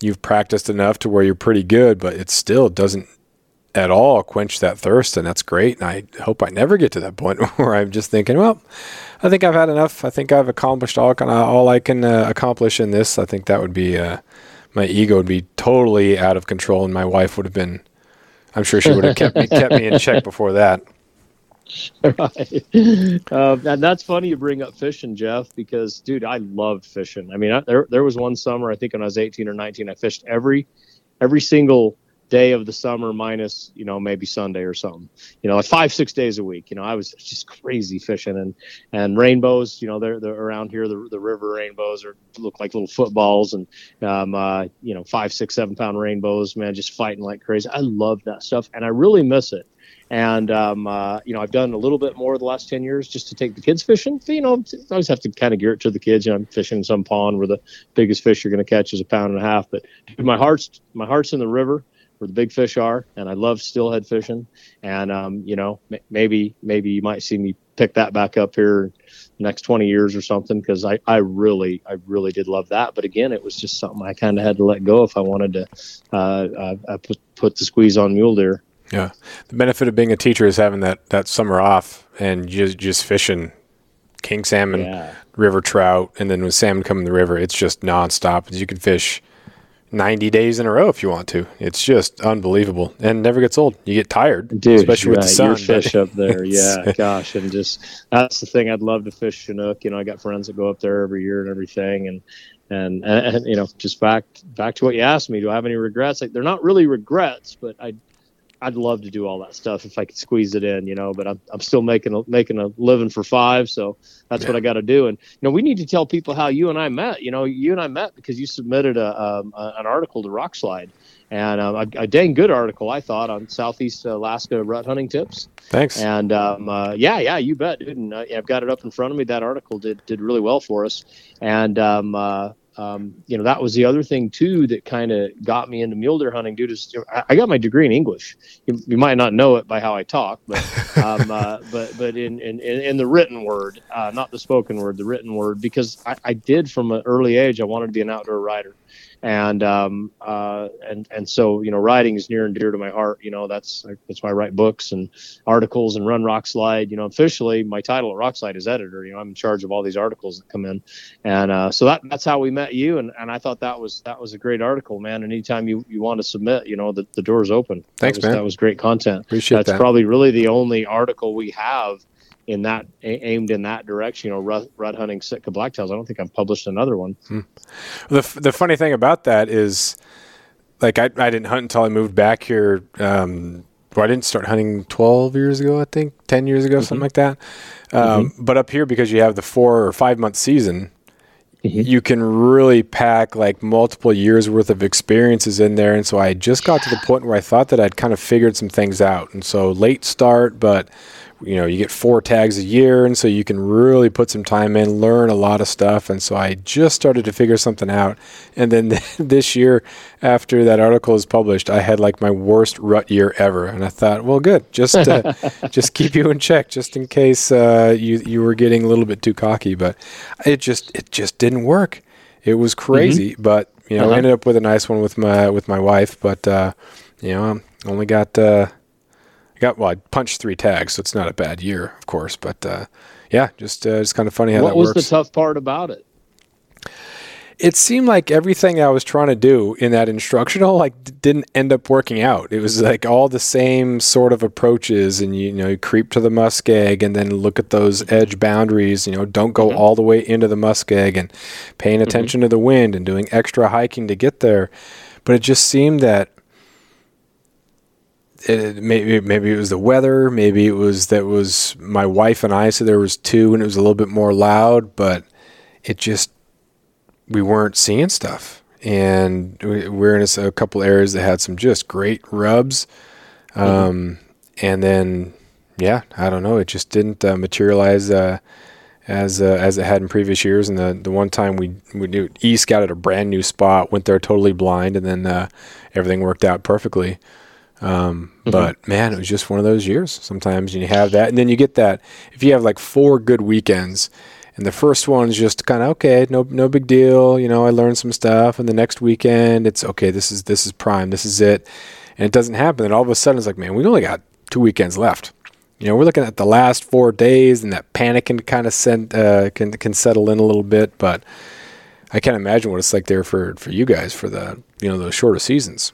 you've practiced enough to where you're pretty good, but it still doesn't at all quench that thirst, and that's great. And I hope I never get to that point *laughs* where I'm just thinking, well, I think I've had enough. I think I've accomplished all all I can uh, accomplish in this. I think that would be uh, my ego would be totally out of control, and my wife would have been. I'm sure she would have kept me *laughs* kept me in check before that. Right, uh, *laughs* and that's funny you bring up fishing, Jeff, because dude, I loved fishing. I mean, I, there there was one summer I think when I was 18 or 19, I fished every every single day of the summer minus you know maybe Sunday or something. You know, like five six days a week. You know, I was just crazy fishing and and rainbows. You know, they're, they're around here. The, the river rainbows are look like little footballs and um, uh, you know five six seven pound rainbows. Man, just fighting like crazy. I love that stuff and I really miss it. And um, uh, you know, I've done a little bit more the last ten years just to take the kids fishing. You know, I always have to kind of gear it to the kids. You know, I'm fishing some pond where the biggest fish you're going to catch is a pound and a half. But my heart's my heart's in the river where the big fish are, and I love steelhead fishing. And um, you know, m- maybe maybe you might see me pick that back up here next 20 years or something because I, I really I really did love that. But again, it was just something I kind of had to let go if I wanted to uh, uh, put put the squeeze on mule deer. Yeah, the benefit of being a teacher is having that that summer off and just just fishing king salmon, Yeah. river trout, and then when salmon come in the river, it's just nonstop. You can fish ninety days in a row if you want to. It's just unbelievable and never gets old. You get tired, Dude, especially with the right, sun. Your but fish up there, *laughs* yeah, gosh, and just that's the thing. I'd love to fish Chinook. You know, I got friends that go up there every year and everything, and and, and you know, just back back to what you asked me. Do I have any regrets? Like, they're not really regrets, but I. I'd love to do all that stuff if I could squeeze it in, you know. But I'm, I'm still making a, making a living for five, so that's what I got to do. And you know, we need to tell people how you and I met. You know, you and I met because you submitted a, um, a an article to Rokslide, and um, a, a dang good article I thought on Southeast Alaska rut hunting tips. Thanks. And um, uh, yeah, yeah, you bet, dude. And uh, I've got it up in front of me. That article did did really well for us. And um, uh, um, you know, that was the other thing too that kind of got me into mule deer hunting, dude. Is I, I got my degree in English. You, you might not know it by how I talk, but *laughs* um, uh, but but in, in in in the written word, uh, not the spoken word, the written word, because I, I did from an early age. I wanted to be an outdoor writer and um, uh, and and so you know writing is near and dear to my heart. You know that's that's why I write books and articles and run Rokslide. You know officially my title at Rokslide is editor. You know I'm in charge of all these articles that come in, and uh, so that that's how we met you. And, and I thought that was that was a great article, man. And anytime you, you want to submit, you know the, the door's open. Thanks, that was, man. That was great content. Appreciate that's that. probably really the only article we have in that a- aimed in that direction. You know, rut, rut hunting Sitka blacktails. I don't think I've published another one. The f- the funny thing about that is, like I I didn't hunt until I moved back here. Um, well, I didn't start hunting twelve years ago. I think ten years ago, something like that. Um, But up here, because you have the four or five month season, Mhm. you can really pack like multiple years worth of experiences in there. And so I just got to the point where I thought that I'd kind of figured some things out. And so late start, but you know, you get four tags a year, and so you can really put some time in, learn a lot of stuff. And so I just started to figure something out. And then *laughs* this year, after that article is published, I had like my worst rut year ever. And I thought, well, good, just uh, *laughs* just keep you in check, just in case uh, you you were getting a little bit too cocky. But it just it just didn't work. It was crazy, but you know, Uh-huh. I ended up with a nice one with my with my wife. But uh, you know, I only got. Uh, I got well. I punched three tags, so it's not a bad year, of course. But uh, yeah, just uh, it's kind of funny how what that was the tough part about it? it seemed like everything I was trying to do in that instructional like d- didn't end up working out. It was like all the same sort of approaches, and you, know, you creep to the muskeg, and then look at those edge boundaries. You know, don't go all the way into the muskeg, and paying attention to the wind and doing extra hiking to get there. But it just seemed that it, maybe maybe it was the weather, maybe it was that was my wife and I. So there was two, and it was a little bit more loud, but it just we weren't seeing stuff. And we- we're in a couple areas that had some just great rubs. Um, And then, yeah, I don't know. It just didn't uh, materialize uh, as uh, as it had in previous years. And the, the one time we we knew E scouted a brand new spot, went there totally blind, and then uh, everything worked out perfectly. Um, But man, it was just one of those years. Sometimes you have that, and then you get that if you have like four good weekends, and the first one's just kind of okay, no no big deal. You know, I learned some stuff, and the next weekend it's okay. This is this is prime. This is it, and it doesn't happen. And all of a sudden, it's like, man, we only got two weekends left. You know, we're looking at the last four days, and that panic can kind of send uh, can can settle in a little bit. But I can't imagine what it's like there for for you guys for the you know those shorter seasons.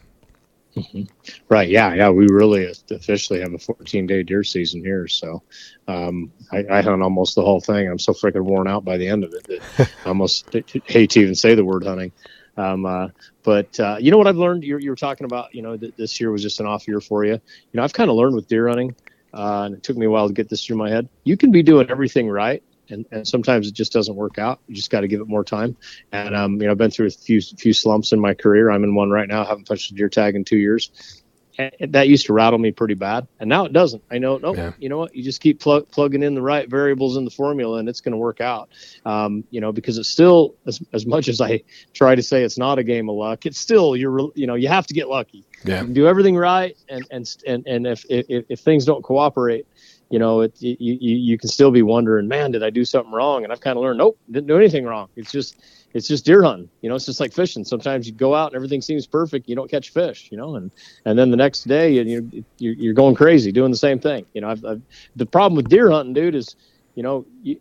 Right. Yeah. Yeah. We really officially have a 14 day deer season here. So um, I, I hunt almost the whole thing. I'm so freaking worn out by the end of it that I *laughs* almost hate to even say the word hunting. Um, uh, but uh, you know what I've learned? You, you were talking about, you know, that this year was just an off year for you. You know, I've kind of learned with deer hunting, uh, and it took me a while to get this through my head. You can be doing everything right, and, and sometimes it just doesn't work out. You just got to give it more time. And um, you know, I've been through a few few slumps in my career. I'm in one right now. I haven't touched a deer tag in two years. And that used to rattle me pretty bad, and now it doesn't. I know, no, yeah. you know what? You just keep plug, plugging in the right variables in the formula, and it's going to work out. Um, you know, because it's still as, as much as I try to say it's not a game of luck, it's still you're you know you have to get lucky. Yeah. Do everything right, and and and and if if, if things don't cooperate, you know, it, you, you, you can still be wondering, man, did I do something wrong? And I've kind of learned, nope, didn't do anything wrong. It's just, it's just deer hunting. You know, it's just like fishing. Sometimes you go out and everything seems perfect. You don't catch fish, you know, and, and then the next day you, you're, you're going crazy doing the same thing. You know, I've, I've, the problem with deer hunting, dude, is, you know, you,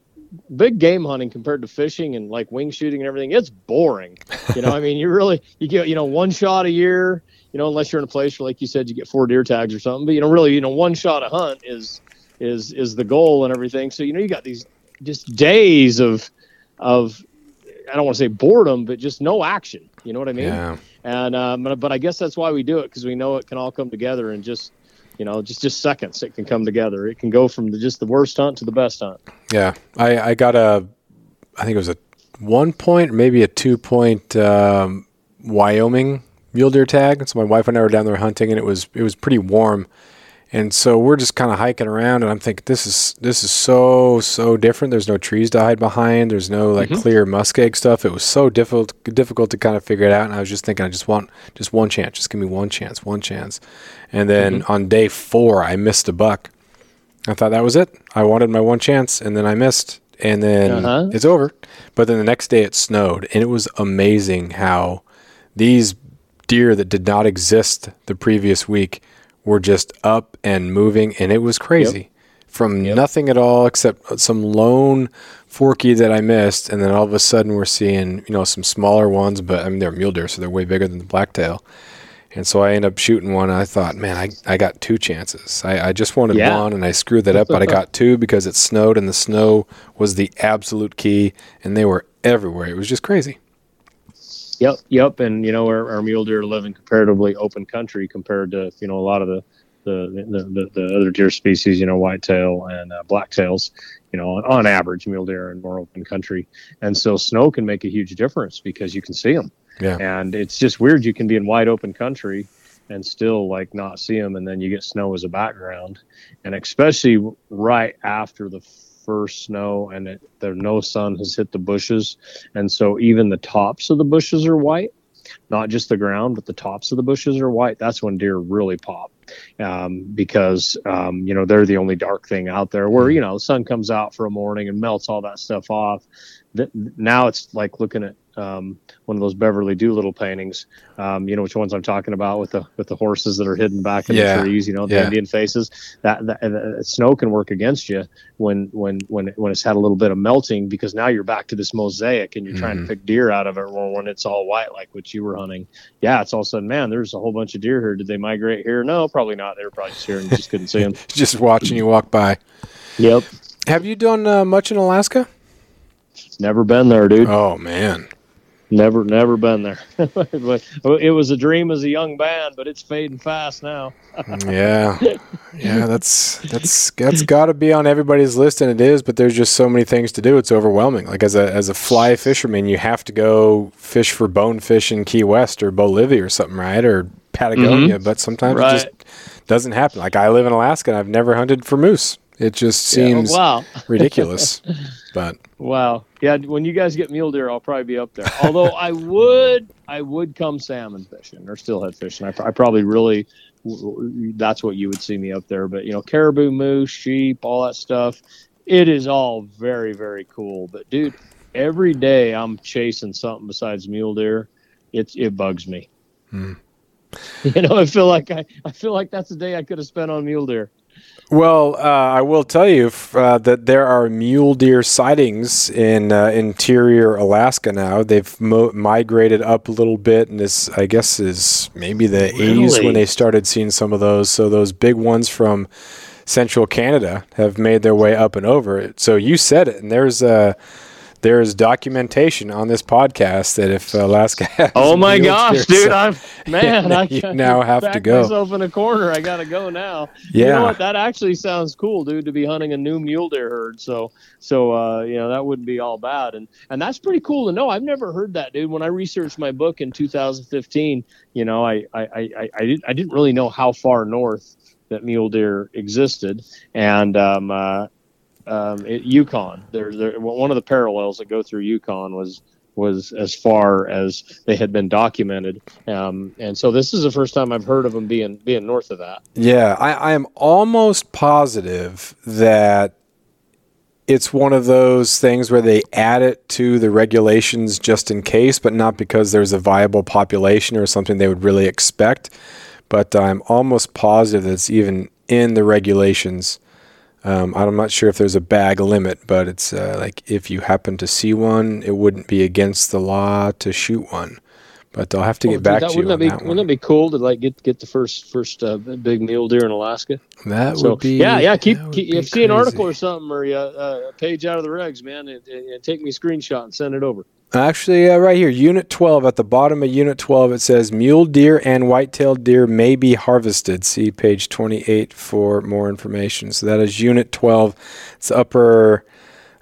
big game hunting compared to fishing and like wing shooting and everything, it's boring. You know, I mean, you really, you get, you know, one shot a year, you know, unless you're in a place where, like you said, you get four deer tags or something, but you know, really, you know, one shot a hunt is, is is the goal and everything. So you know you got these just days of of I don't want to say boredom, but just no action. You know what I mean? Yeah. And um, but I guess that's why we do it because we know it can all come together and just you know just just seconds. It can come together. It can go from the, just the worst hunt to the best hunt. Yeah, I I got a I think it was a one point, maybe a two point um, Wyoming mule deer tag. So my wife and I were down there hunting, and it was it was pretty warm and so we're just kind of hiking around, and I'm thinking this is this is so so different. There's no trees to hide behind. There's no like mm-hmm. clear muskeg stuff. It was so difficult difficult to kind of figure it out. And I was just thinking, I just want just one chance. Just give me one chance, one chance. And then mm-hmm. on day four, I missed a buck. I thought that was it. I wanted my one chance, and then I missed, and then uh-huh. it's over. But then the next day it snowed, and it was amazing how these deer that did not exist the previous week were just up and moving, and it was crazy. Yep. From yep. nothing at all except some lone forky that I missed, and then all of a sudden we're seeing you know some smaller ones, but I mean they're mule deer, so they're way bigger than the blacktail. And so I end up shooting one. And I thought, man, I, I got two chances. I, I just wanted yeah. one, and I screwed that up, but I got two because it snowed, and the snow was the absolute key, and they were everywhere. It was just crazy. Yep, yep, and you know our, our mule deer live in comparatively open country compared to you know a lot of the the the, the, the other deer species, you know, whitetail and uh, blacktails, you know, on, on average, mule deer in more open country, and so snow can make a huge difference because you can see them. Yeah, and it's just weird. You can be in wide open country and still like not see them, and then you get snow as a background, and especially right after the first snow and it, there no sun has hit the bushes. And so even the tops of the bushes are white not just the ground but the tops of the bushes are white. That's when deer really pop um, because um, you know they're the only dark thing out there where you know the sun comes out for a morning and melts all that stuff off. Now it's like looking at um, one of those Beverly Doolittle paintings. Um, you know which ones I'm talking about with the with the horses that are hidden back in yeah. the trees. You know the yeah. Indian faces. That, that uh, snow can work against you when when when when it's had a little bit of melting because now you're back to this mosaic and you're mm-hmm. trying to mm-hmm. pick deer out of it. When, when it's all white like what you were hunting, yeah, it's all of a sudden, man, there's a whole bunch of deer here. Did they migrate here? No, probably not. They were probably just here and just couldn't see *laughs* them. just watching you walk by. Yep. Have you done uh, much in Alaska? Never been there, dude. Oh man. Never, never been there. *laughs* but it was a dream as a young band, but it's fading fast now. *laughs* yeah, yeah, that's that's that's *laughs* got to be on everybody's list, and it is. But there's just so many things to do; it's overwhelming. Like as a as a fly fisherman, you have to go fish for bonefish in Key West or Bolivia or something, right? Or Patagonia. Mm-hmm. But sometimes right. it just doesn't happen. Like I live in Alaska, and I've never hunted for moose. It just seems yeah, wow. ridiculous. But wow, yeah. When you guys get mule deer, I'll probably be up there. Although I would, I would come salmon fishing or steelhead fishing. I, I probably really, that's what you would see me up there. But you know, caribou, moose, sheep, all that stuff. It is all very, very cool. But dude, every day I'm chasing something besides mule deer. It's it bugs me. Hmm. *laughs* You know, I feel like I, I feel like that's a day I could have spent on mule deer. Well, uh, I will tell you uh, that there are mule deer sightings in uh, interior Alaska now. They've mo- migrated up a little bit, and this, I guess, is maybe the really? 80s when they started seeing some of those. So those big ones from central Canada have made their way up and over. So you said it, and there's a there is documentation on this podcast that if Alaska *laughs* has oh my gosh, dude, I'm *laughs* man, I You now have to go. myself in a corner. I gotta go now. yeah, You know what? That actually sounds cool, dude, to be hunting a new mule deer herd. So, so uh, you know that wouldn't be all bad, and and that's pretty cool to know. I've never heard that, dude. When I researched my book in 2015, you know, I I I, I, I didn't I didn't really know how far north that mule deer existed, and um, uh, um, it, Yukon. There, there, one of the parallels that go through Yukon was was as far as they had been documented, um, and so this is the first time I've heard of them being being north of that. yeah. I, I am almost positive that it's one of those things where they add it to the regulations just in case, but not because there's a viable population or something they would really expect. But I'm almost positive that it's even in the regulations. Um, I'm not sure if there's a bag limit, but it's uh, like if you happen to see one, it wouldn't be against the law to shoot one. But I'll have to Oh, get dude, back that, to you wouldn't on that be that wouldn't that be cool to like get get the first first uh, big mule deer in Alaska? That So would be yeah, yeah. Keep, keep if you see an article or something or you, uh, a page out of the regs, man, it, it take me a screenshot and send it over. Actually, uh, right here, Unit 12, at the bottom of Unit 12, it says mule deer and white-tailed deer may be harvested. See page 28 for more information. So that is Unit 12. It's upper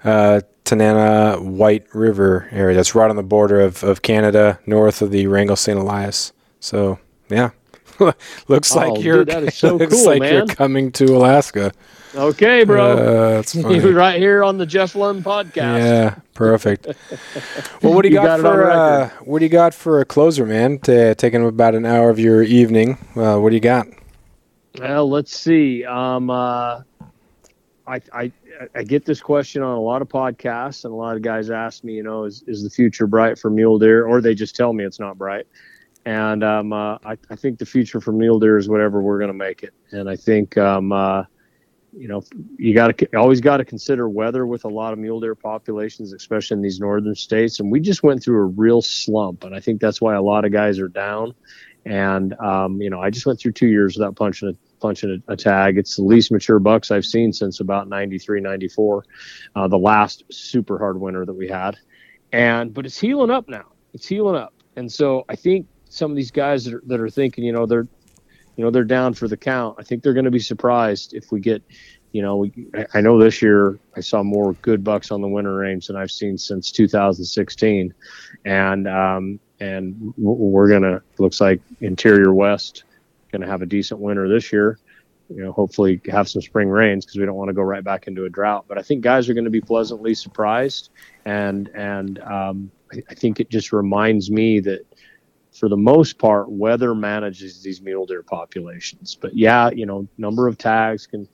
uh, Tanana White River area. That's right on the border of, of Canada, north of the Wrangell St. Elias. So, yeah. *laughs* looks Oh, like dude, you're that is *laughs* so looks cool, like you're coming to Alaska. Okay, bro. Uh, that's *laughs* funny. Right here on the Jeff Lund podcast. Yeah, perfect. *laughs* well, what do you, You got, got for uh, what do you got for a closer, man? To, taking about an hour of your evening. Uh, what do you got? Well, let's see. Um, uh, I, I I get this question on a lot of podcasts, and a lot of guys ask me, you know, is is the future bright for mule deer, or they just tell me it's not bright. And um, uh, I, I think the future for mule deer is whatever we're going to make it. And I think, um, uh, you know, you got to always got to consider weather with a lot of mule deer populations, especially in these northern states. And we just went through a real slump, and I think that's why a lot of guys are down. And um, you know, I just went through two years without punching a punching a, a tag. It's the least mature bucks I've seen since about 93, 94, uh, the last super hard winter that we had. And but it's healing up now. It's healing up. And so I think some of these guys that are, that are thinking, you know, they're you know they're down for the count. I think they're going to be surprised if we get, you know, we, I- know this year I saw more good bucks on the winter range than I've seen since 2016, and um, and we're gonna looks like interior west going to have a decent winter this year. You know, hopefully have some spring rains because we don't want to go right back into a drought. But I think guys are going to be pleasantly surprised, and and um, I, I think it just reminds me that for the most part, weather manages these mule deer populations. But yeah, you know, number of tags can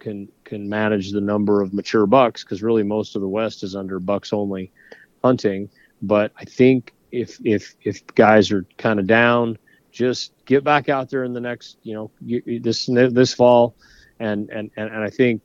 can can manage the number of mature bucks because really most of the West is under bucks only hunting. But I think if if if guys are kind of down, just get back out there in the next, you know, this this fall, and and and, and I think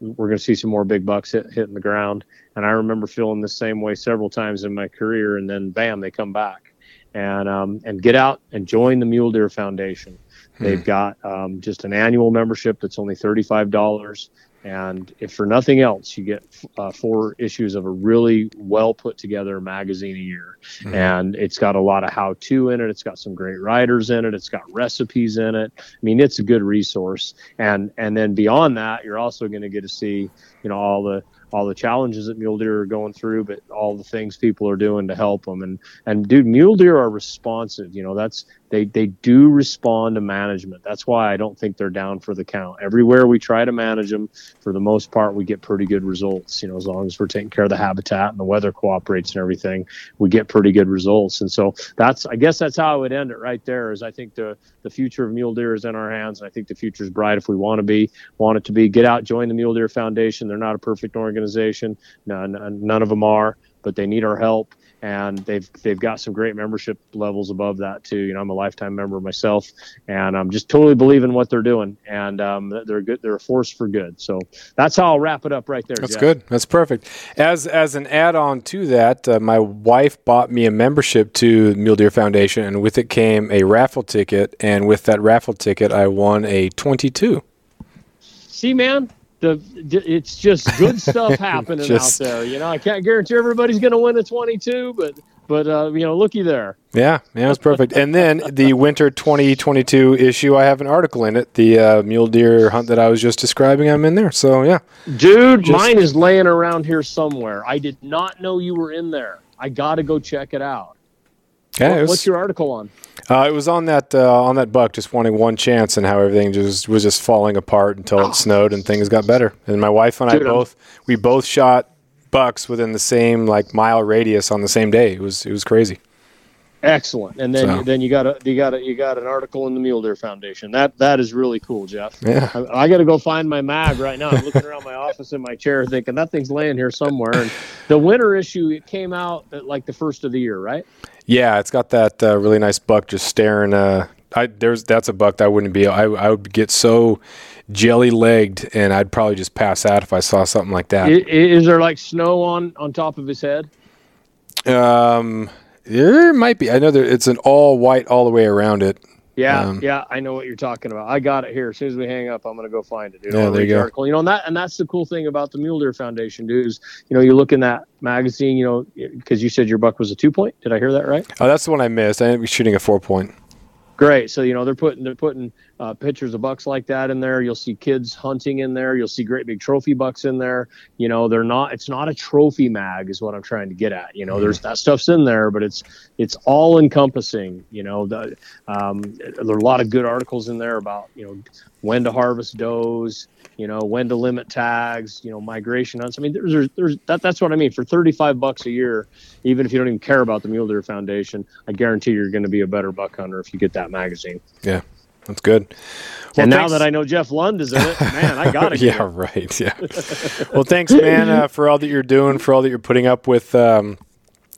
we're going to see some more big bucks hit, hitting the ground. And I remember feeling the same way several times in my career, and then bam, they come back, and um, and get out and join the Mule Deer Foundation. They've got um, just an annual membership that's only thirty-five dollars, and if for nothing else, you get uh, four issues of a really well put together magazine a year, and it's got a lot of how-to in it. It's got some great writers in it. It's got recipes in it. I mean, it's a good resource, and and then beyond that, you're also going to get to see, you know, all the all the challenges that mule deer are going through, but all the things people are doing to help them. And and dude, mule deer are responsive. You know, that's they they do respond to management. That's why I don't think they're down for the count. Everywhere we try to manage them, for the most part, we get pretty good results. You know, as long as we're taking care of the habitat and the weather cooperates and everything, we get pretty good results. And so that's I guess that's how I would end it right there. Is I think the the future of mule deer is in our hands, and I think the future is bright if we want to be want it to be. Get out, join the Mule Deer Foundation. They're not a perfect organization. None, none of them are, but they need our help. And they've they've got some great membership levels above that too. You know, I'm a lifetime member myself, and I'm just totally believing what they're doing. And um, they're good. They're a force for good. So that's how I'll wrap it up right there. That's Jeff. good. That's perfect. As as an add-on to that, uh, my wife bought me a membership to Mule Deer Foundation, and with it came a raffle ticket. And with that raffle ticket, I won a 22. See, man, the it's just good *laughs* stuff happening just, out there. You know, I can't guarantee everybody's going to win a 22, but but uh, you know, looky there. Yeah, yeah, it was perfect. and then the winter 2022 issue, I have an article in it. The uh, mule deer hunt that I was just describing, I'm in there. So yeah, dude, just, mine is laying around here somewhere. I did not know you were in there. I got to go check it out. Yeah, what, was, what's your article on? Uh, it was on that uh, on that buck just wanting one chance and how everything just was just falling apart until it snowed and things got better. And my wife and Dude, I both we both shot bucks within the same like mile radius on the same day. It was it was crazy. Excellent. And then so. then you got a you got a you got an article in the Mule Deer Foundation. That that is really cool, Jeff. Yeah. I, I got to go find my mag right now. I'm looking around my *laughs* office in my chair thinking that thing's laying here somewhere. And the winter issue it came out at like the first of the year, right? Yeah, it's got that uh, really nice buck just staring. Uh, I there's that's a buck that I wouldn't be. I I would get so jelly legged, and I'd probably just pass out if I saw something like that. Is, is there like snow on on top of his head? Um, there might be. I know there. It's an all white all the way around it. Yeah, um, yeah, I know what you're talking about. I got it here. As soon as we hang up, I'm going to go find it. Dude. Yeah, there you go. Article. You know, and that and that's the cool thing about the Mule Deer Foundation, dude. Is you know, you look in that magazine, you know, because you said your buck was a two point. Did I hear that right? Oh, that's the one I missed. I ended up shooting a four point. Great. So you know they're putting they're putting uh, pictures of bucks like that in there. You'll see kids hunting in there. You'll see great big trophy bucks in there. You know they're not. It's not a trophy mag, is what I'm trying to get at. You know, mm-hmm. there's that stuff's in there, but it's it's all encompassing. You know, the, um, there are a lot of good articles in there about you know when to harvest does, you know, when to limit tags, you know, migration hunts. I mean, there's, there's that, that's what I mean. For 35 bucks a year, even if you don't even care about the Mule Deer Foundation, I guarantee you're going to be a better buck hunter if you get that magazine. Yeah, that's good. Well, and now that I know Jeff Lund is in it, man, I got it. *laughs* yeah, right. Yeah. *laughs* well, thanks, man, uh, for all that you're doing, for all that you're putting up with, um,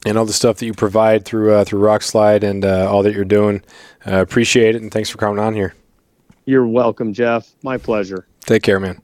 and all the stuff that you provide through uh, through Rokslide and uh, all that you're doing. Uh, appreciate it, and thanks for coming on here. You're welcome, Jeff. My pleasure. Take care, man.